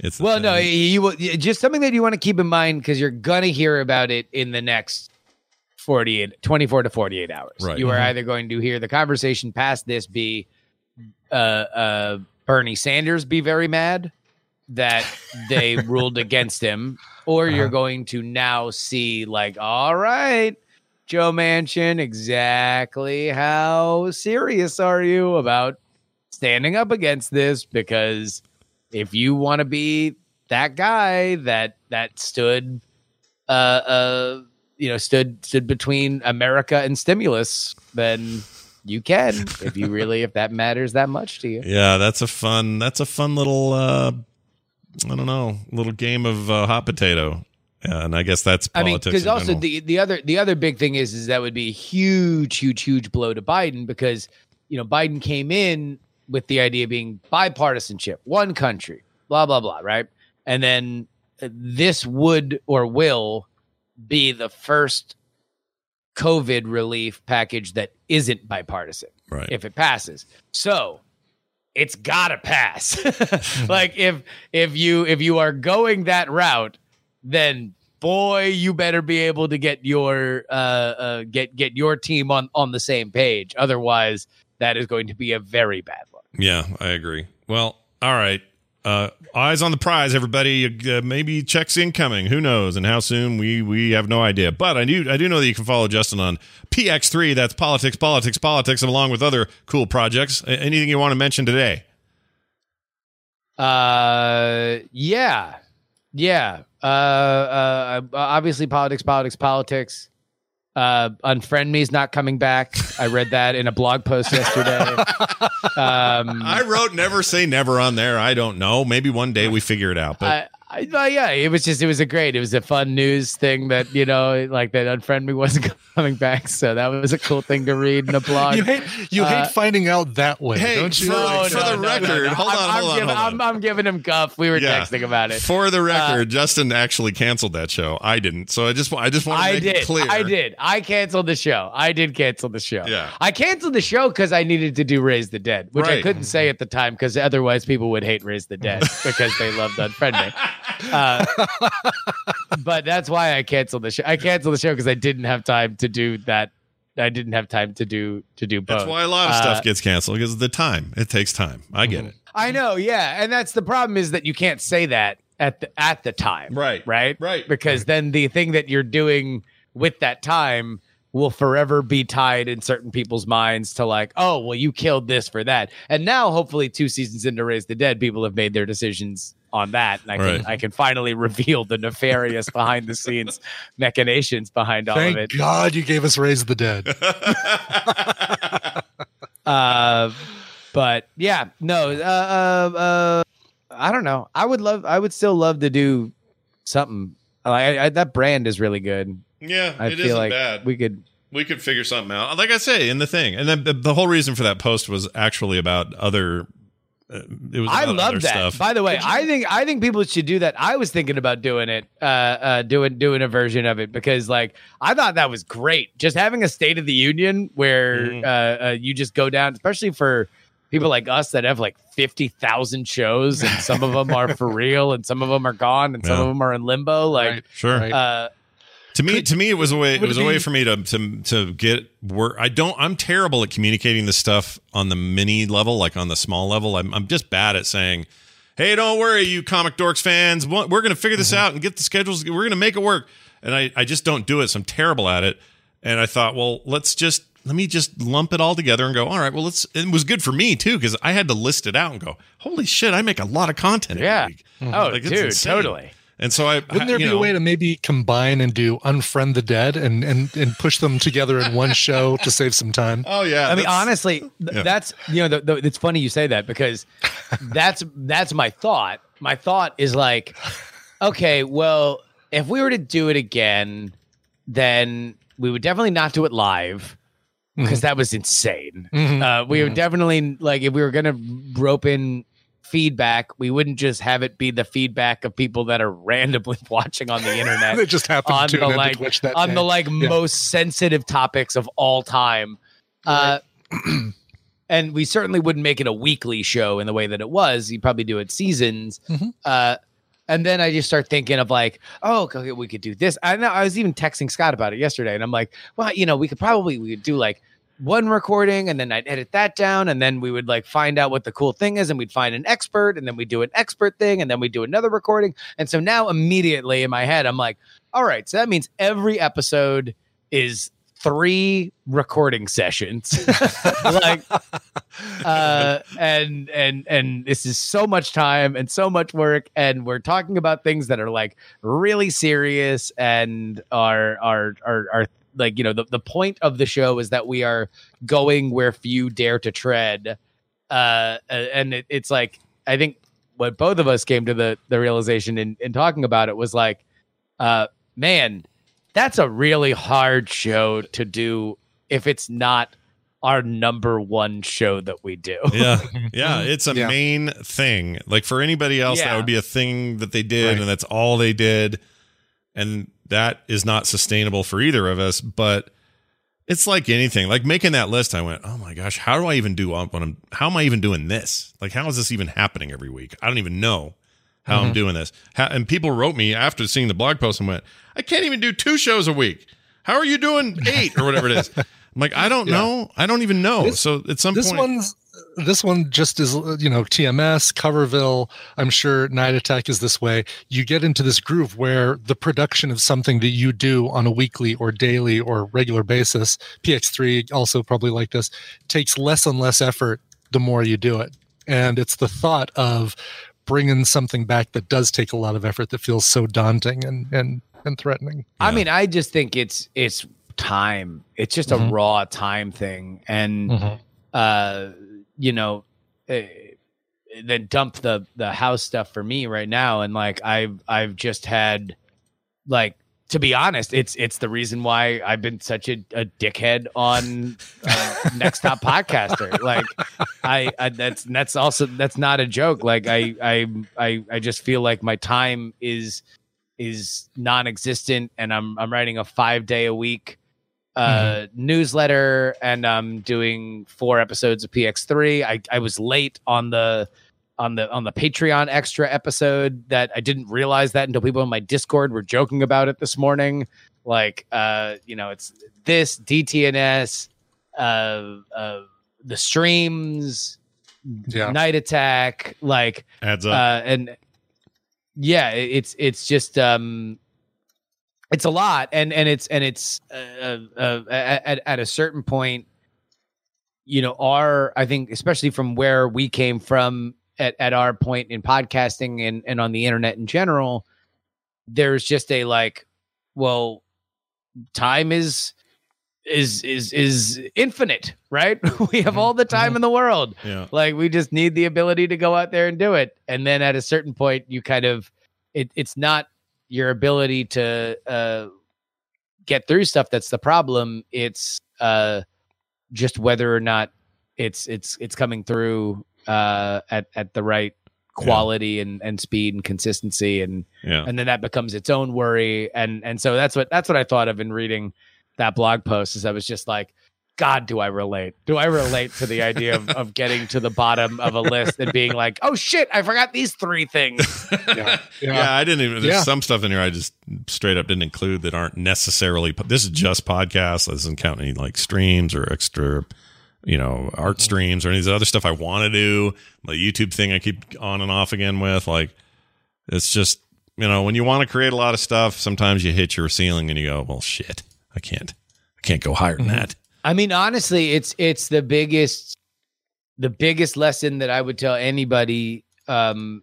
It's Well, no, you will just something that you want to keep in mind because you're gonna hear about it in the next 48, 24 to 48 hours. Right. You are Mhm. either going to hear the conversation past this be uh, uh, Bernie Sanders be very mad that (laughs) they ruled against him, or you're going to now see like, all right, Joe Manchin, exactly how serious are you about standing up against this? Because if you want to be that guy that that stood uh uh you know stood stood between America and stimulus, then you can if you really if that matters that much to you. (laughs) Yeah, that's a fun. That's a fun little. uh I don't know, little game of uh, hot potato. Yeah, and I guess that's I mean, because also general. the the other the other big thing is is that would be a huge, huge, huge blow to Biden because you know Biden came in with the idea being bipartisanship, one country, blah blah blah, right? And then this would or will be the first COVID relief package that isn't bipartisan, right? If it passes, so it's gotta pass. (laughs) like if if you if you are going that route, then boy, you better be able to get your uh, uh get get your team on on the same page. Otherwise, that is going to be a very bad. Yeah, I agree. Well, all right. Uh, eyes on the prize, everybody. Uh, maybe checks incoming. Who knows? And how soon? We we have no idea. But I do I do know that you can follow Justin on PX3. That's politics, politics, politics, along with other cool projects. Anything you want to mention today? Uh, yeah, yeah. Uh, uh, obviously politics, politics, politics. Uh, unfriend me is not coming back. I read that in a blog post yesterday. Um, (laughs) I wrote never say never on there. I don't know. Maybe one day we figure it out. But I, I, yeah, it was just it was a great, it was a fun news thing that you know, like that unfriend me wasn't (laughs) coming back, so that was a cool thing to read in a (laughs) blog. You hate you Uh, hate finding out that way, Hey, don't you? for- No, for no, the no, record, hold on, I'm hold on, giving, hold on. I'm, I'm giving him guff. We were Yeah. texting about it. For the Uh, record, Justin actually canceled that show. I didn't. So I just I just want to make did. it clear. I did. I canceled the show. I did cancel the show. Yeah. I canceled the show because I needed to do Raise the Dead, which I couldn't say at the time because otherwise people would hate Raise the Dead (laughs) because they loved Unfriend Me. Uh, but that's why I canceled the show. I canceled the show because I didn't have time to do that. I didn't have time to do to do both. That's why a lot of Uh, stuff gets canceled because of the time. It takes time. I get it. I know, yeah, and that's the problem is that you can't say that at the at the time, Right. Right, Right. Because then the thing that you're doing with that time will forever be tied in certain people's minds to like, oh, well, you killed this for that, and now hopefully two seasons into Raise the Dead, people have made their decisions on that, and I can Right. I can finally (laughs) reveal the nefarious behind the scenes machinations behind all Thank of it. God you gave us Raise the Dead. (laughs) Uh, but yeah, no, uh, uh, uh, I don't know. I would love, I would still love to do something. I, I, that brand is really good. Yeah, I it feel isn't like bad. we could. We could figure something out. Like I say in the thing, and then the, the whole reason for that post was actually about other. It was. I love that. Stuff. By the way, I think I think people should do that. I was thinking about doing it, uh, uh, doing doing a version of it because like I thought that was great. Just having a State of the Union where Mhm. uh, uh, you just go down, especially for people like us that have like fifty thousand shows, and some of them are for (laughs) real, and some of them are gone, and some Yeah. of them are in limbo. Like, Right. Sure. Uh, To me, to me, it was a way. It was it a way for me to to to get work. I don't. I'm terrible at communicating this stuff on the mini level, like on the small level. I'm I'm just bad at saying, "Hey, don't worry, you comic dorks fans. We're going to figure this Mm-hmm. out and get the schedules. We're going to make it work." And I I just don't do it. So I'm terrible at it. And I thought, well, let's just let me just lump it all together and go. All right, well, let's. It was good for me too because I had to list it out and go. Holy shit, I make a lot of content. every Yeah. week. oh, Like, dude, insane. totally. And so I Wouldn't there be know, a way to maybe combine and do Unfriend the Dead and, and, and push them together in one show to save some time? Oh yeah. I mean, honestly, th- Yeah. that's you know, the, the, it's funny you say that because that's that's my thought. My thought is like, okay, well, if we were to do it again, then we would definitely not do it live because that was insane. Mhm. Uh, we would definitely like if we were gonna rope in feedback, we wouldn't just have it be the feedback of people that are randomly (laughs) watching on the internet They just happen on to the tune to like that on day. the like Yeah. most sensitive topics of all time. Uh, (clears throat) and we certainly wouldn't make it a weekly show in the way that it was. You probably do it seasons. Mhm. Uh, and then I just start thinking of like, oh, okay, we could do this. I know I was even texting Scott about it yesterday, and I'm like, well, you know, we could probably we could do like one recording and then I'd edit that down and then we would like find out what the cool thing is and we'd find an expert and then we'd do an expert thing and then we'd do another recording. And so now immediately in my head, I'm like, all right, so that means every episode is three recording sessions. (laughs) like (laughs) uh and and and this is so much time and so much work and we're talking about things that are like really serious and are are are are like you know the, the point of the show is that we are going where few dare to tread uh and it, it's like i think what both of us came to the the realization in in talking about it was like uh man that's a really hard show to do if it's not our number one show that we do. Yeah. (laughs) Yeah it's a Yeah. main thing. Like for anybody else that would be a thing that they did Right. and that's all they did. And that is not sustainable for either of us but it's like anything. Like making that list i went oh my gosh how do i even do what i'm how am i even doing this? Like how is this even happening every week? I don't even know how i'm mm-hmm. doing this. How, and people wrote me after seeing the blog post and went i can't even do two shows a week. How are you doing eight or whatever it is? (laughs) I'm like i don't Yeah. know. I don't even know. This- so at some this point one's this one just is you know tms coverville i'm sure night attack is this way you get into this groove where the production of something that you do on a weekly or daily or regular basis px3 also probably like this takes less and less effort the more you do it and it's the thought of bringing something back that does take a lot of effort that feels so daunting and and and threatening I Yeah. mean, I just think it's it's time. It's just Mhm. a raw time thing, and Mhm. uh, you know, eh, then dump the the house stuff for me right now. And like I've I've just had like to be honest it's it's the reason why I've been such a, a dickhead on uh, (laughs) next top podcaster. Like I, I that's that's also that's not a joke. Like I I I I just feel like my time is is non-existent and I'm I'm writing a 5 day a week uh newsletter and I'm doing four episodes of PX3 I I was late on the on the on the Patreon extra episode that I didn't realize that until people in my Discord were joking about it this morning. Like, uh, you know, it's this DTNS, uh, uh, the streams, Yeah. night attack, like Adds up. uh, and yeah, it's it's just um, it's a lot, and and it's and it's uh, uh, at at a certain point, you know, our I think especially from where we came from at at our point in podcasting and and on the internet in general, there's just a like, well, time is is is is infinite, right? (laughs) we have all the time in the world. Yeah. Like we just need the ability to go out there and do it. And then at a certain point, you kind of it it's not your ability to uh get through stuff that's the problem. It's uh just whether or not it's it's it's coming through uh at at the right quality and and speed and consistency and Yeah. and then that becomes its own worry and and so that's what that's what I thought of in reading that blog post is I was just like God, do I relate? Do I relate to the idea of, of getting to the bottom of a list and being like, oh shit, I forgot these three things. (laughs) Yeah. Yeah, I didn't even. There's Yeah. some stuff in here I just straight up didn't include that aren't necessarily. This is just podcasts. This doesn't count any like streams or extra, you know, art mm-hmm. streams or any of the other stuff I want to do. The YouTube thing I keep on and off again with. Like, it's just you know when you want to create a lot of stuff, sometimes you hit your ceiling and you go, well, shit, I can't, I can't go higher than mm-hmm. that. I mean, honestly, it's it's the biggest the biggest lesson that I would tell anybody um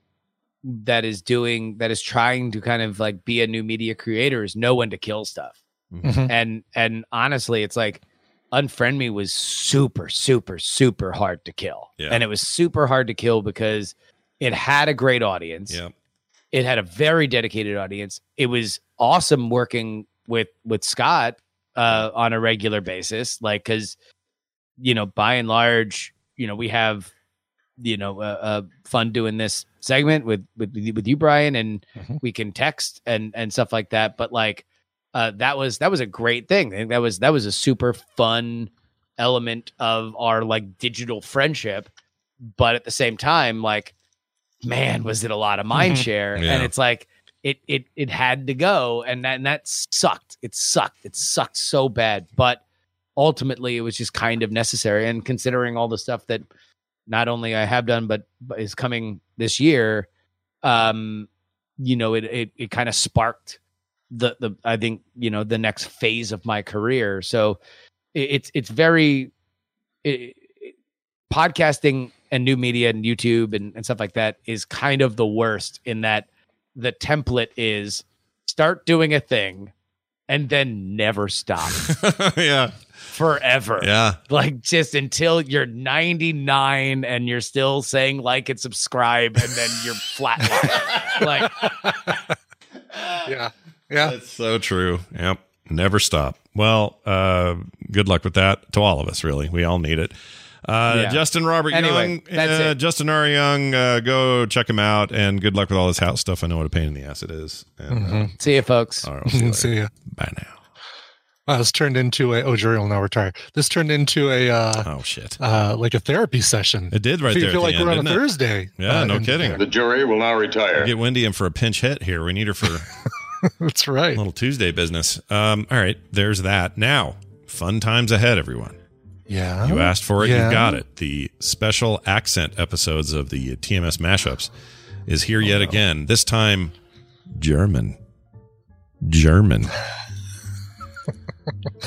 that is doing that is trying to kind of like be a new media creator is know when to kill stuff. Mhm. And and honestly, it's like Unfriend Me was super, super, super hard to kill. Yeah. And it was super hard to kill because it had a great audience. Yeah. It had a very dedicated audience. It was awesome working with with Scott uh on a regular basis like cuz you know by and large you know we have you know uh, uh fun doing this segment with with with you Brian and we can text and and stuff like that but like uh that was that was a great thing I think that was that was a super fun element of our like digital friendship but at the same time like man was it a lot of mind Mhm. share Yeah. and it's like it it it had to go and that and that sucked. It sucked. It sucked so bad. But ultimately it was just kind of necessary. And considering all the stuff that not only I have done but, but is coming this year um you know it it, it kind of sparked the the I think you know the next phase of my career. So it, it's it's very it, it- podcasting and new media and YouTube and, and stuff like that is kind of the worst in that the template is start doing a thing and then never stop (laughs) yeah. forever. Yeah. Like just until you're 99 and you're still saying like and subscribe and then you're flatline. (laughs) like Yeah. Yeah. That's so true. Yep. Never stop. Well, uh, good luck with that to all of us, really. We all need it. Uh, Yeah. Justin Robert Anyway, Young, that's uh, it. Justin R. Young, uh, go check him out and good luck with all this house stuff. I know what a pain in the ass it is. And, uh, see you folks. all right, we'll see you later. (laughs) See ya. Bye now. Wow, this turned into a oh Jerry will now retire. This turned into a uh Oh shit. uh like a therapy session. It did right I feel, there at feel like end, we're on a didn't it? Thursday. Yeah, uh, no kidding. there. The jury will now retire. Get Wendy in for a pinch hit here. We need her for (laughs) That's right. a little Tuesday business. Um, all right, there's that. Now, fun times ahead, everyone. Yeah. You asked for it, Yeah. you got it. The special accent episodes of the TMS mashups is here yet oh, again. This time, German. German.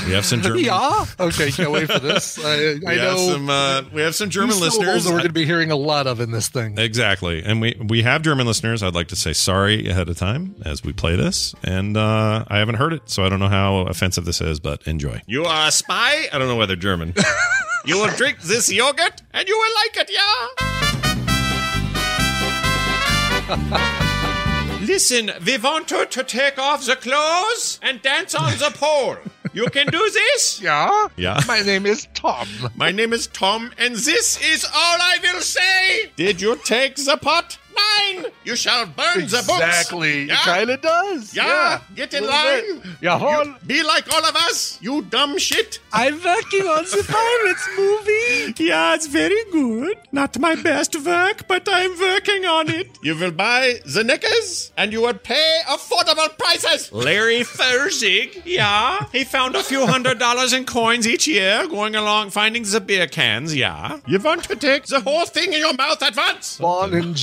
We have some (laughs) German. Yeah. Okay, can't wait for this. I, I (laughs) we have know some. Uh, we have some German listeners. that we're going to be hearing a lot of in this thing. Exactly, and we we have German listeners. I'd like to say sorry ahead of time as we play this, and uh, I haven't heard it, so I don't know how offensive this is. But enjoy. You are a spy. I don't know whether German. (laughs) you will drink this yogurt, and you will like it. Yeah. Listen, we want you to take off the clothes and dance on the pole. You can do this? Yeah? Yeah. My name is Tom. My name is Tom, and this is all I will say. Did you take the pot? Nine. You shall burn the books. Exactly. Yeah. It kind of does. Yeah. Yeah. Get in line. bit. Yeah, hold- You be like all of us, you dumb shit. I'm working on the Pirates movie. Yeah, it's very good. Not my best work, but I'm working on it. You will buy the knickers, and you will pay affordable prices. Larry Ferzig, yeah, he found a few hundred dollars in coins each year, going along finding the beer cans. Yeah, you want to take the whole thing in your mouth at once. Born in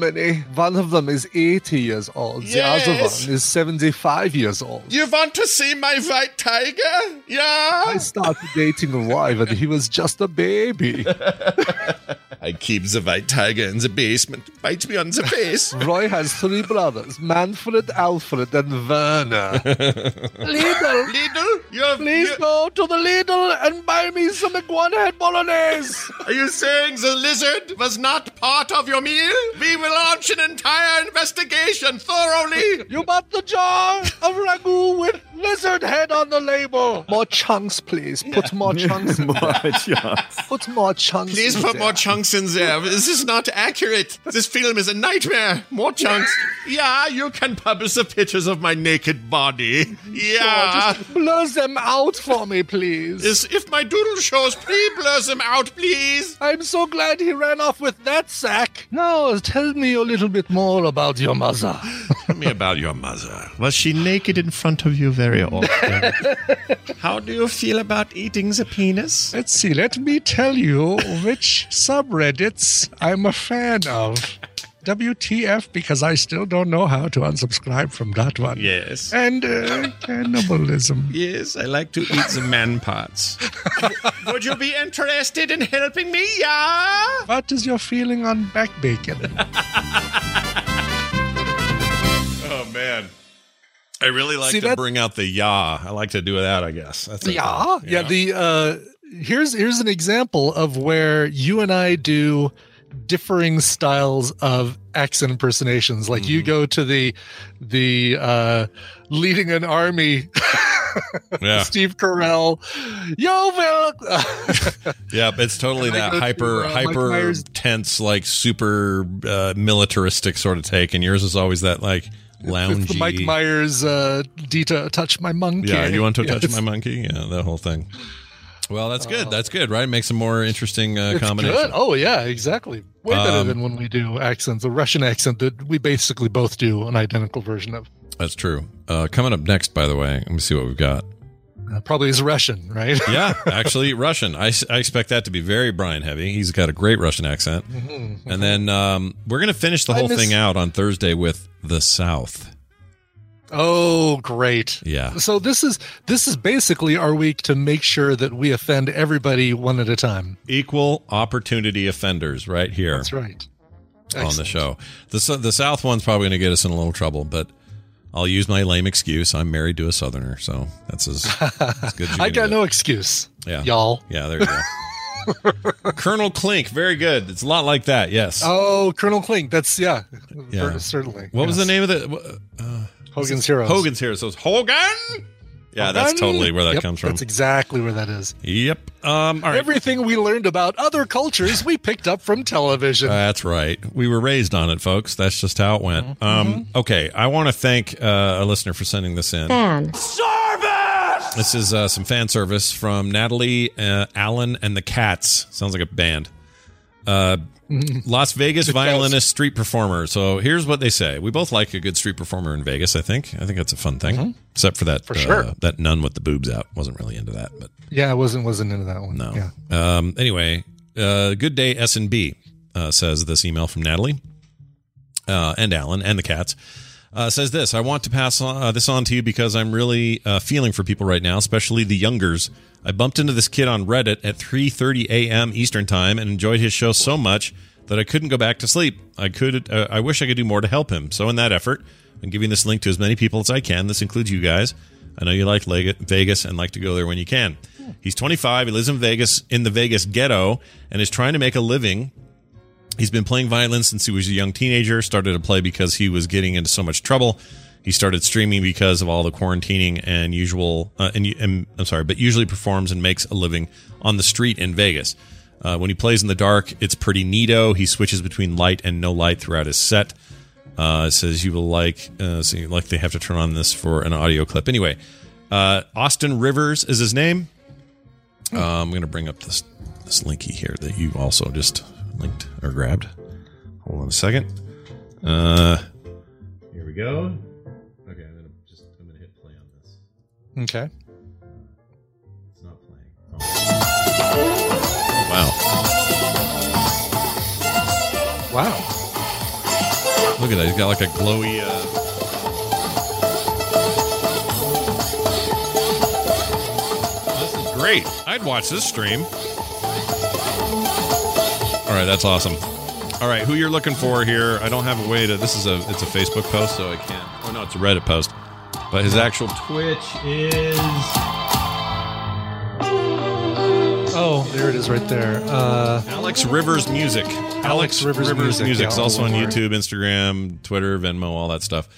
Germany. One of them is 80 years old. The other one is 75 years old. You want to see my white tiger? Yeah. I started dating Roy when he was just a baby. (laughs) I keep the white tiger in the basement. Bites me on the face. (laughs) Roy has three brothers Manfred, Alfred, and Werner. (laughs) Lidl, Lidl, you please go to the Lidl and buy me some iguana head bolognese. (laughs) Are you saying the lizard was not part of your meal? We will launch an entire investigation thoroughly. You bought the jar of ragu with lizard head on the label. More chunks, please. Put more chunks in there. Put more chunks Please put more chunks in there. This is not accurate. This film is a nightmare. More chunks. (laughs) Yeah, you can publish the pictures of my naked body. Yeah. Just blur them out for me, please. Is if my doodle shows, please blur them out, please. I'm so glad he ran off with that sack. Now, tell me a little bit more about your mother. (laughs) Tell me about your mother. Was she naked in front of you very often? (laughs) How do you feel about eating the penis? Let's see, let me tell you which subreddits I'm a fan of. WTF, because I still don't know how to unsubscribe from that one. Yes. And uh, cannibalism. Yes, I like to eat the man parts. Would you be interested in helping me? Yeah. What is your feeling on back bacon? Oh man. I really like See, to that- bring out the yah. I like to do that, I guess. That's a- yeah, yeah. The uh, here's here's an example of where you and I do differing styles of accent impersonations. Like you go to the the uh, leading an army. (laughs) Yeah. Steve Carell, yo, Will. (laughs) Yeah, it's totally that go to, hyper uh, hyper tense, like super uh, militaristic sort of take, and yours is always that like loungy. Mike Myers, uh, Dieter, touch my monkey. yeah, you want to (laughs) Yeah, touch my monkey? Yeah, that whole thing. Well, that's good. That's good, right? Makes a more interesting uh, combination. good. Oh yeah, exactly. Way better Um, than when we do accents. A Russian accent that we basically both do an identical version of. That's true. Uh, coming up next, by the way, let me see what we've got. Uh, probably is Russian, right? (laughs) Yeah, (laughs) actually, Russian. I, I expect that to be very Brian heavy. He's got a great Russian accent. Mhm. And then um, we're going to finish the whole miss- thing out on Thursday with the South. Oh, great. Yeah. So this is this is basically our week to make sure that we offend everybody one at a time. Equal opportunity offenders right here. That's right. On the show. The, the South one's probably going to get us in a little trouble, but I'll use my lame excuse. I'm married to a Southerner, so that's as, (laughs) as good as you I got no excuse. Yeah. Y'all. Yeah, there you go. (laughs) Colonel Klink, very good. It's a lot like that, yes. Oh, Colonel Klink. That's yeah. Yeah. Certainly. What was the name of the uh, Hogan's Heroes. Hogan's Heroes. So it's Hogan. Yeah, that's totally where that Yep, comes from. That's exactly where that is. Yep. Um. All right. Everything we learned about other cultures we picked up from television. That's right. We were raised on it, folks. That's just how it went. Mm-hmm. Um. Okay. I want to thank uh, a listener for sending this in. Fan. Service! This is uh, some fan service from Natalie uh, Allen and the Cats. Sounds like a band. (laughs) Las Vegas violinist street performer. So here's what they say. We both like a good street performer in Vegas. I think. I think that's a fun thing. Except for that. For uh, sure. That nun with the boobs out. Wasn't really into that, but Yeah, I wasn't wasn't into that one. no. Yeah. Um, anyway, uh, good day S and B uh, says this email from Natalie uh, and Alan and the cats. Uh, says this I want to pass on, uh, this on to you because I'm really uh, feeling for people right now, especially the youngers. I bumped into this kid on Reddit at 3:30 a.m. Eastern time and enjoyed his show so much that I couldn't go back to sleep. I could uh, I wish I could do more to help him. So in that effort, I'm giving this link to as many people as I can. This includes you guys. I know you like Vegas and like to go there when you can. He's 25. He lives in Vegas in the Vegas ghetto and is trying to make a living He's been playing violin since he was a young teenager. Started to play because he was getting into so much trouble. He started streaming because of all the quarantining and usual. Uh, and, and I'm sorry, but usually performs and makes a living on the street in Vegas. Uh, when he plays in the dark, it's pretty neato. He switches between light and no light throughout his set. Uh, says you will like, uh, so like they have to turn on this for an audio clip. Anyway, uh, Austin Rivers is his name. Uh, I'm going to bring up this this linky here that you also just linked or grabbed. Hold on a second. Uh, here we go. Okay, I'm gonna just I'm gonna hit play on this. Okay. It's not playing. Oh. Wow. Wow. Look at that. He's got like a glowy. Uh... This is great. I'd watch this stream. All right, that's awesome. All right, who you're looking for here? I don't have a way to. This is a. It's a Facebook post, so I can't. Oh no, it's a Reddit post. But his actual Twitch is. Oh, there it is right there. Uh, Alex Rivers Music. Alex, Rivers Music, is yeah, also on. YouTube, Instagram, Twitter, Venmo, all that stuff.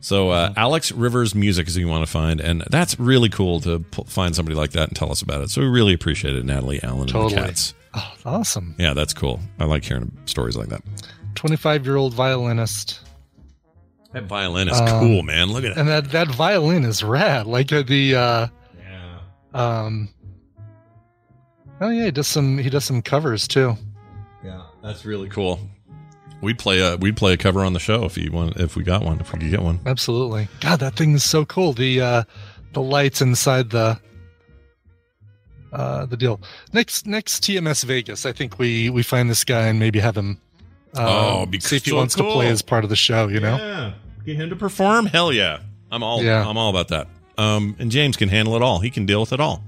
So uh, Alex Rivers Music is who you want to find, and that's really cool to p- find somebody like that and tell us about it. So we really appreciate it, Natalie, Allen, and the cats. Oh, awesome. Yeah, that's cool. I like hearing stories like that. 25 year old violinist. That violin is Um, cool, man. Look at it. And that, that violin is rad. Like uh, the, uh, Yeah. um, oh yeah, he does some, he does some covers too. Yeah, that's really cool. We'd play a we'd play a cover on the show if you want if we got one if we could get one. Absolutely. God, that thing is so cool. The, uh, the lights inside the, uh, the deal. Next, next TMS Vegas, I think we, we find this guy and maybe have him, uh, Oh, it'd be see if he so wants to play as part of the show, you know? Yeah, get him to perform. Hell yeah, I'm all Yeah. I'm all about that. Um, and James can handle it all. He can deal with it all.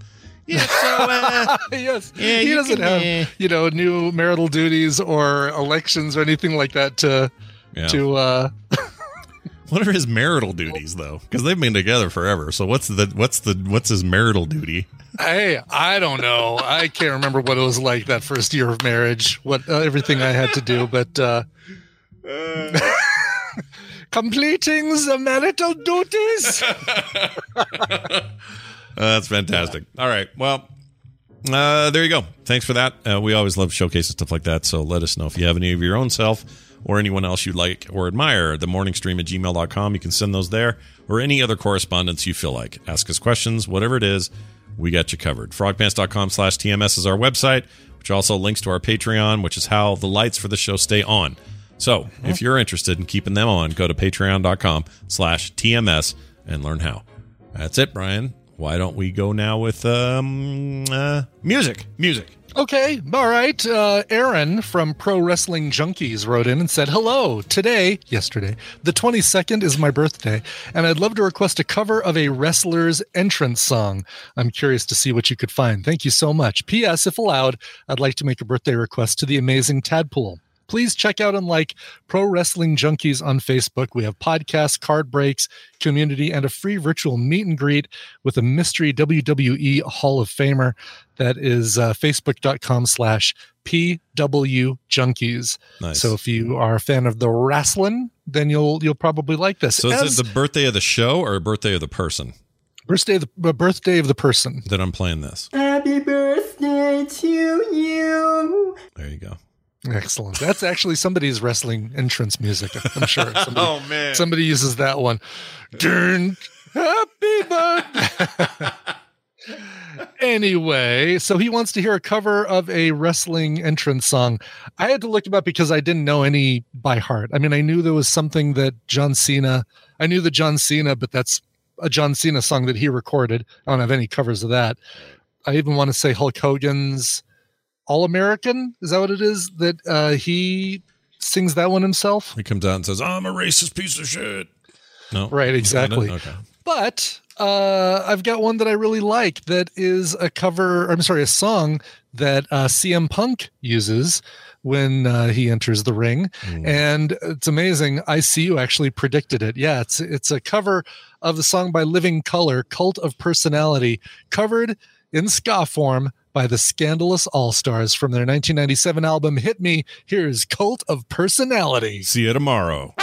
Yeah, so uh, (laughs) yes. Yeah, he doesn't can, have, uh, you know, new marital duties or elections or anything like that to, Yeah. to, uh, (laughs) what are his marital duties though? Because they've been together forever. So what's the what's the what's his marital duty? Hey, I don't know. I can't remember what it was like that first year of marriage, what uh, everything I had to do, but uh, (laughs) completing the marital duties. (laughs) Uh, that's fantastic. All right. Well, uh, there you go. Thanks for that. Uh, we always love showcasing stuff like that. So let us know if you have any of your own self or anyone else you like or admire. The morning stream at gmail.com. You can send those there or any other correspondence you feel like. Ask us questions, whatever it is. We got you covered. Frogpants.com slash TMS is our website, which also links to our Patreon, which is how the lights for the show stay on. So if you're interested in keeping them on, go to patreon.com slash TMS and learn how. That's it, Brian. Why don't we go now with um, uh, music? Music. Okay, all right. Uh, Aaron from Pro Wrestling Junkies wrote in and said, Hello, today, yesterday, the 22nd is my birthday, and I'd love to request a cover of a wrestler's entrance song. I'm curious to see what you could find. Thank you so much. P.S. If allowed, I'd like to make a birthday request to the amazing Tadpool. Please check out and like Pro Wrestling Junkies on Facebook. We have podcasts, card breaks, community, and a free virtual meet and greet with a mystery WWE Hall of Famer. That is uh, facebook.com slash PW Junkies. Nice. So if you are a fan of the wrestling, then you'll you'll probably like this. So is As it the birthday of the show or birthday of the person birthday of the birthday of the person. that I'm playing this? Happy birthday to you. There you go. Excellent. That's actually somebody's wrestling entrance music. I'm sure. (laughs) Somebody, Oh, man. Somebody uses that one. Dun, happy birthday. anyway, so he wants to hear a cover of a wrestling entrance song. I had to look him up because I didn't know any by heart. I mean, I knew there was something that John Cena, I knew the John Cena, but that's a John Cena song that he recorded. I don't have any covers of that. I even want to say Hulk Hogan's All American. Is that what it is? That uh, he sings that one himself? He comes out and says, I'm a racist piece of shit. No. Right, exactly. Okay. But uh, I've got one that I really like that is a cover, I'm sorry, a song that uh, CM Punk uses when uh, he enters the ring. And it's amazing. I see you actually predicted it. Yeah, it's it's a cover of the song by Living Colour, Cult of Personality, covered in ska form by the Skandalous All Stars from their 1997 album Hit Me. Here's Cult of Personality. See you tomorrow.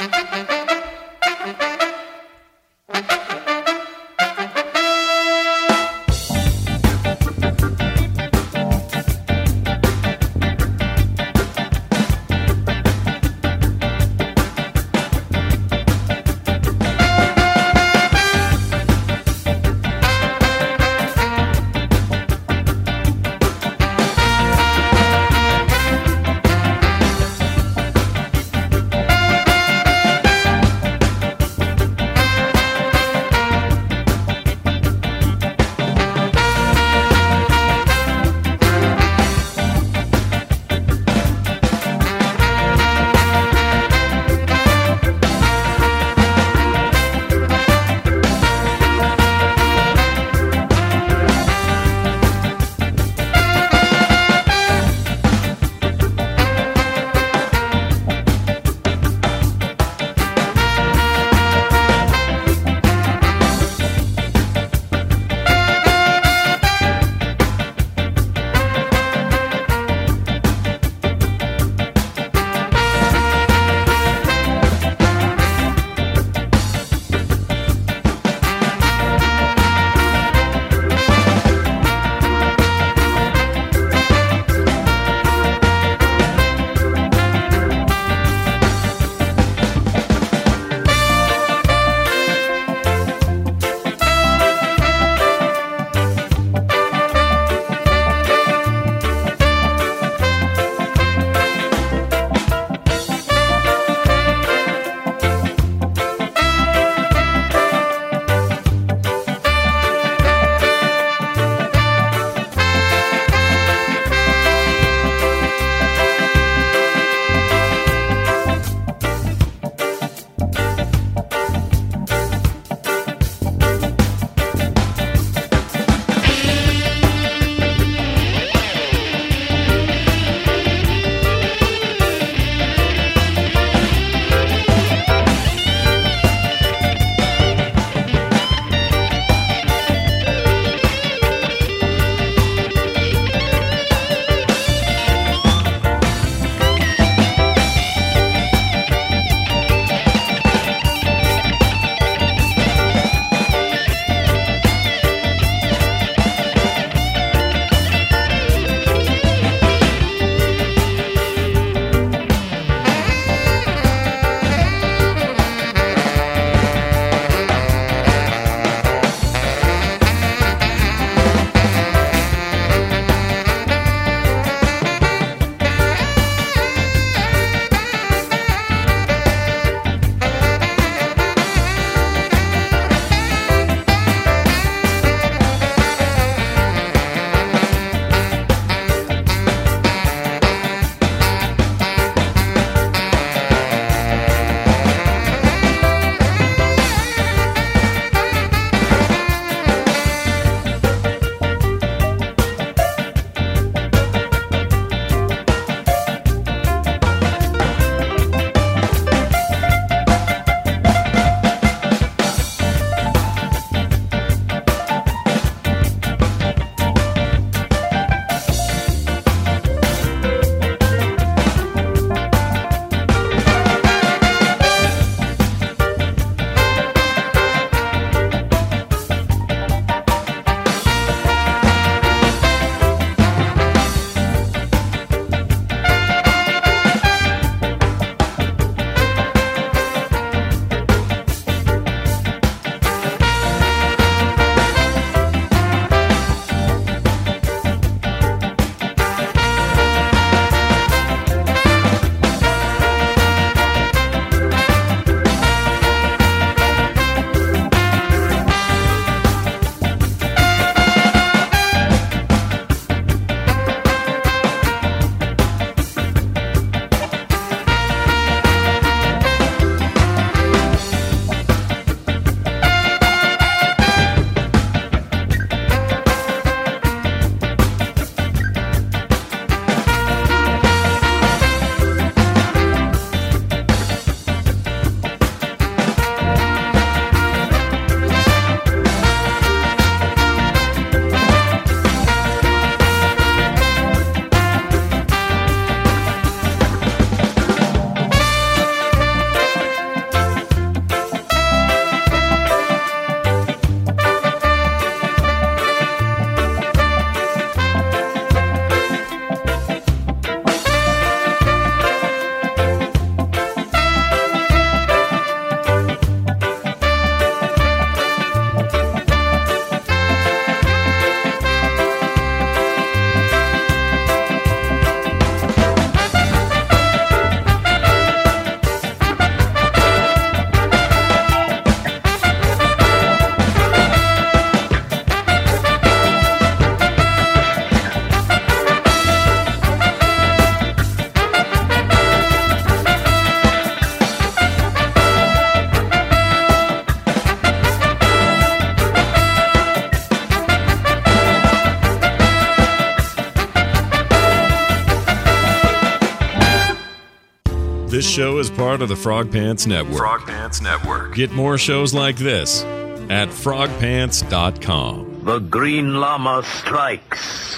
Part of the Frog Pants Network. Frog Pants Network. Get more shows like this at frogpants.com. The Green Llama strikes.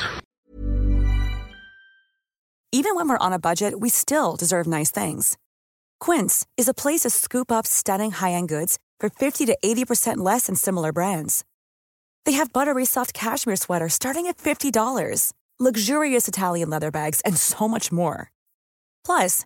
Even when we're on a budget, we still deserve nice things. Quince is a place to scoop up stunning high-end goods for 50 to 80% less than similar brands. They have buttery soft cashmere sweaters starting at $50, luxurious Italian leather bags, and so much more. Plus,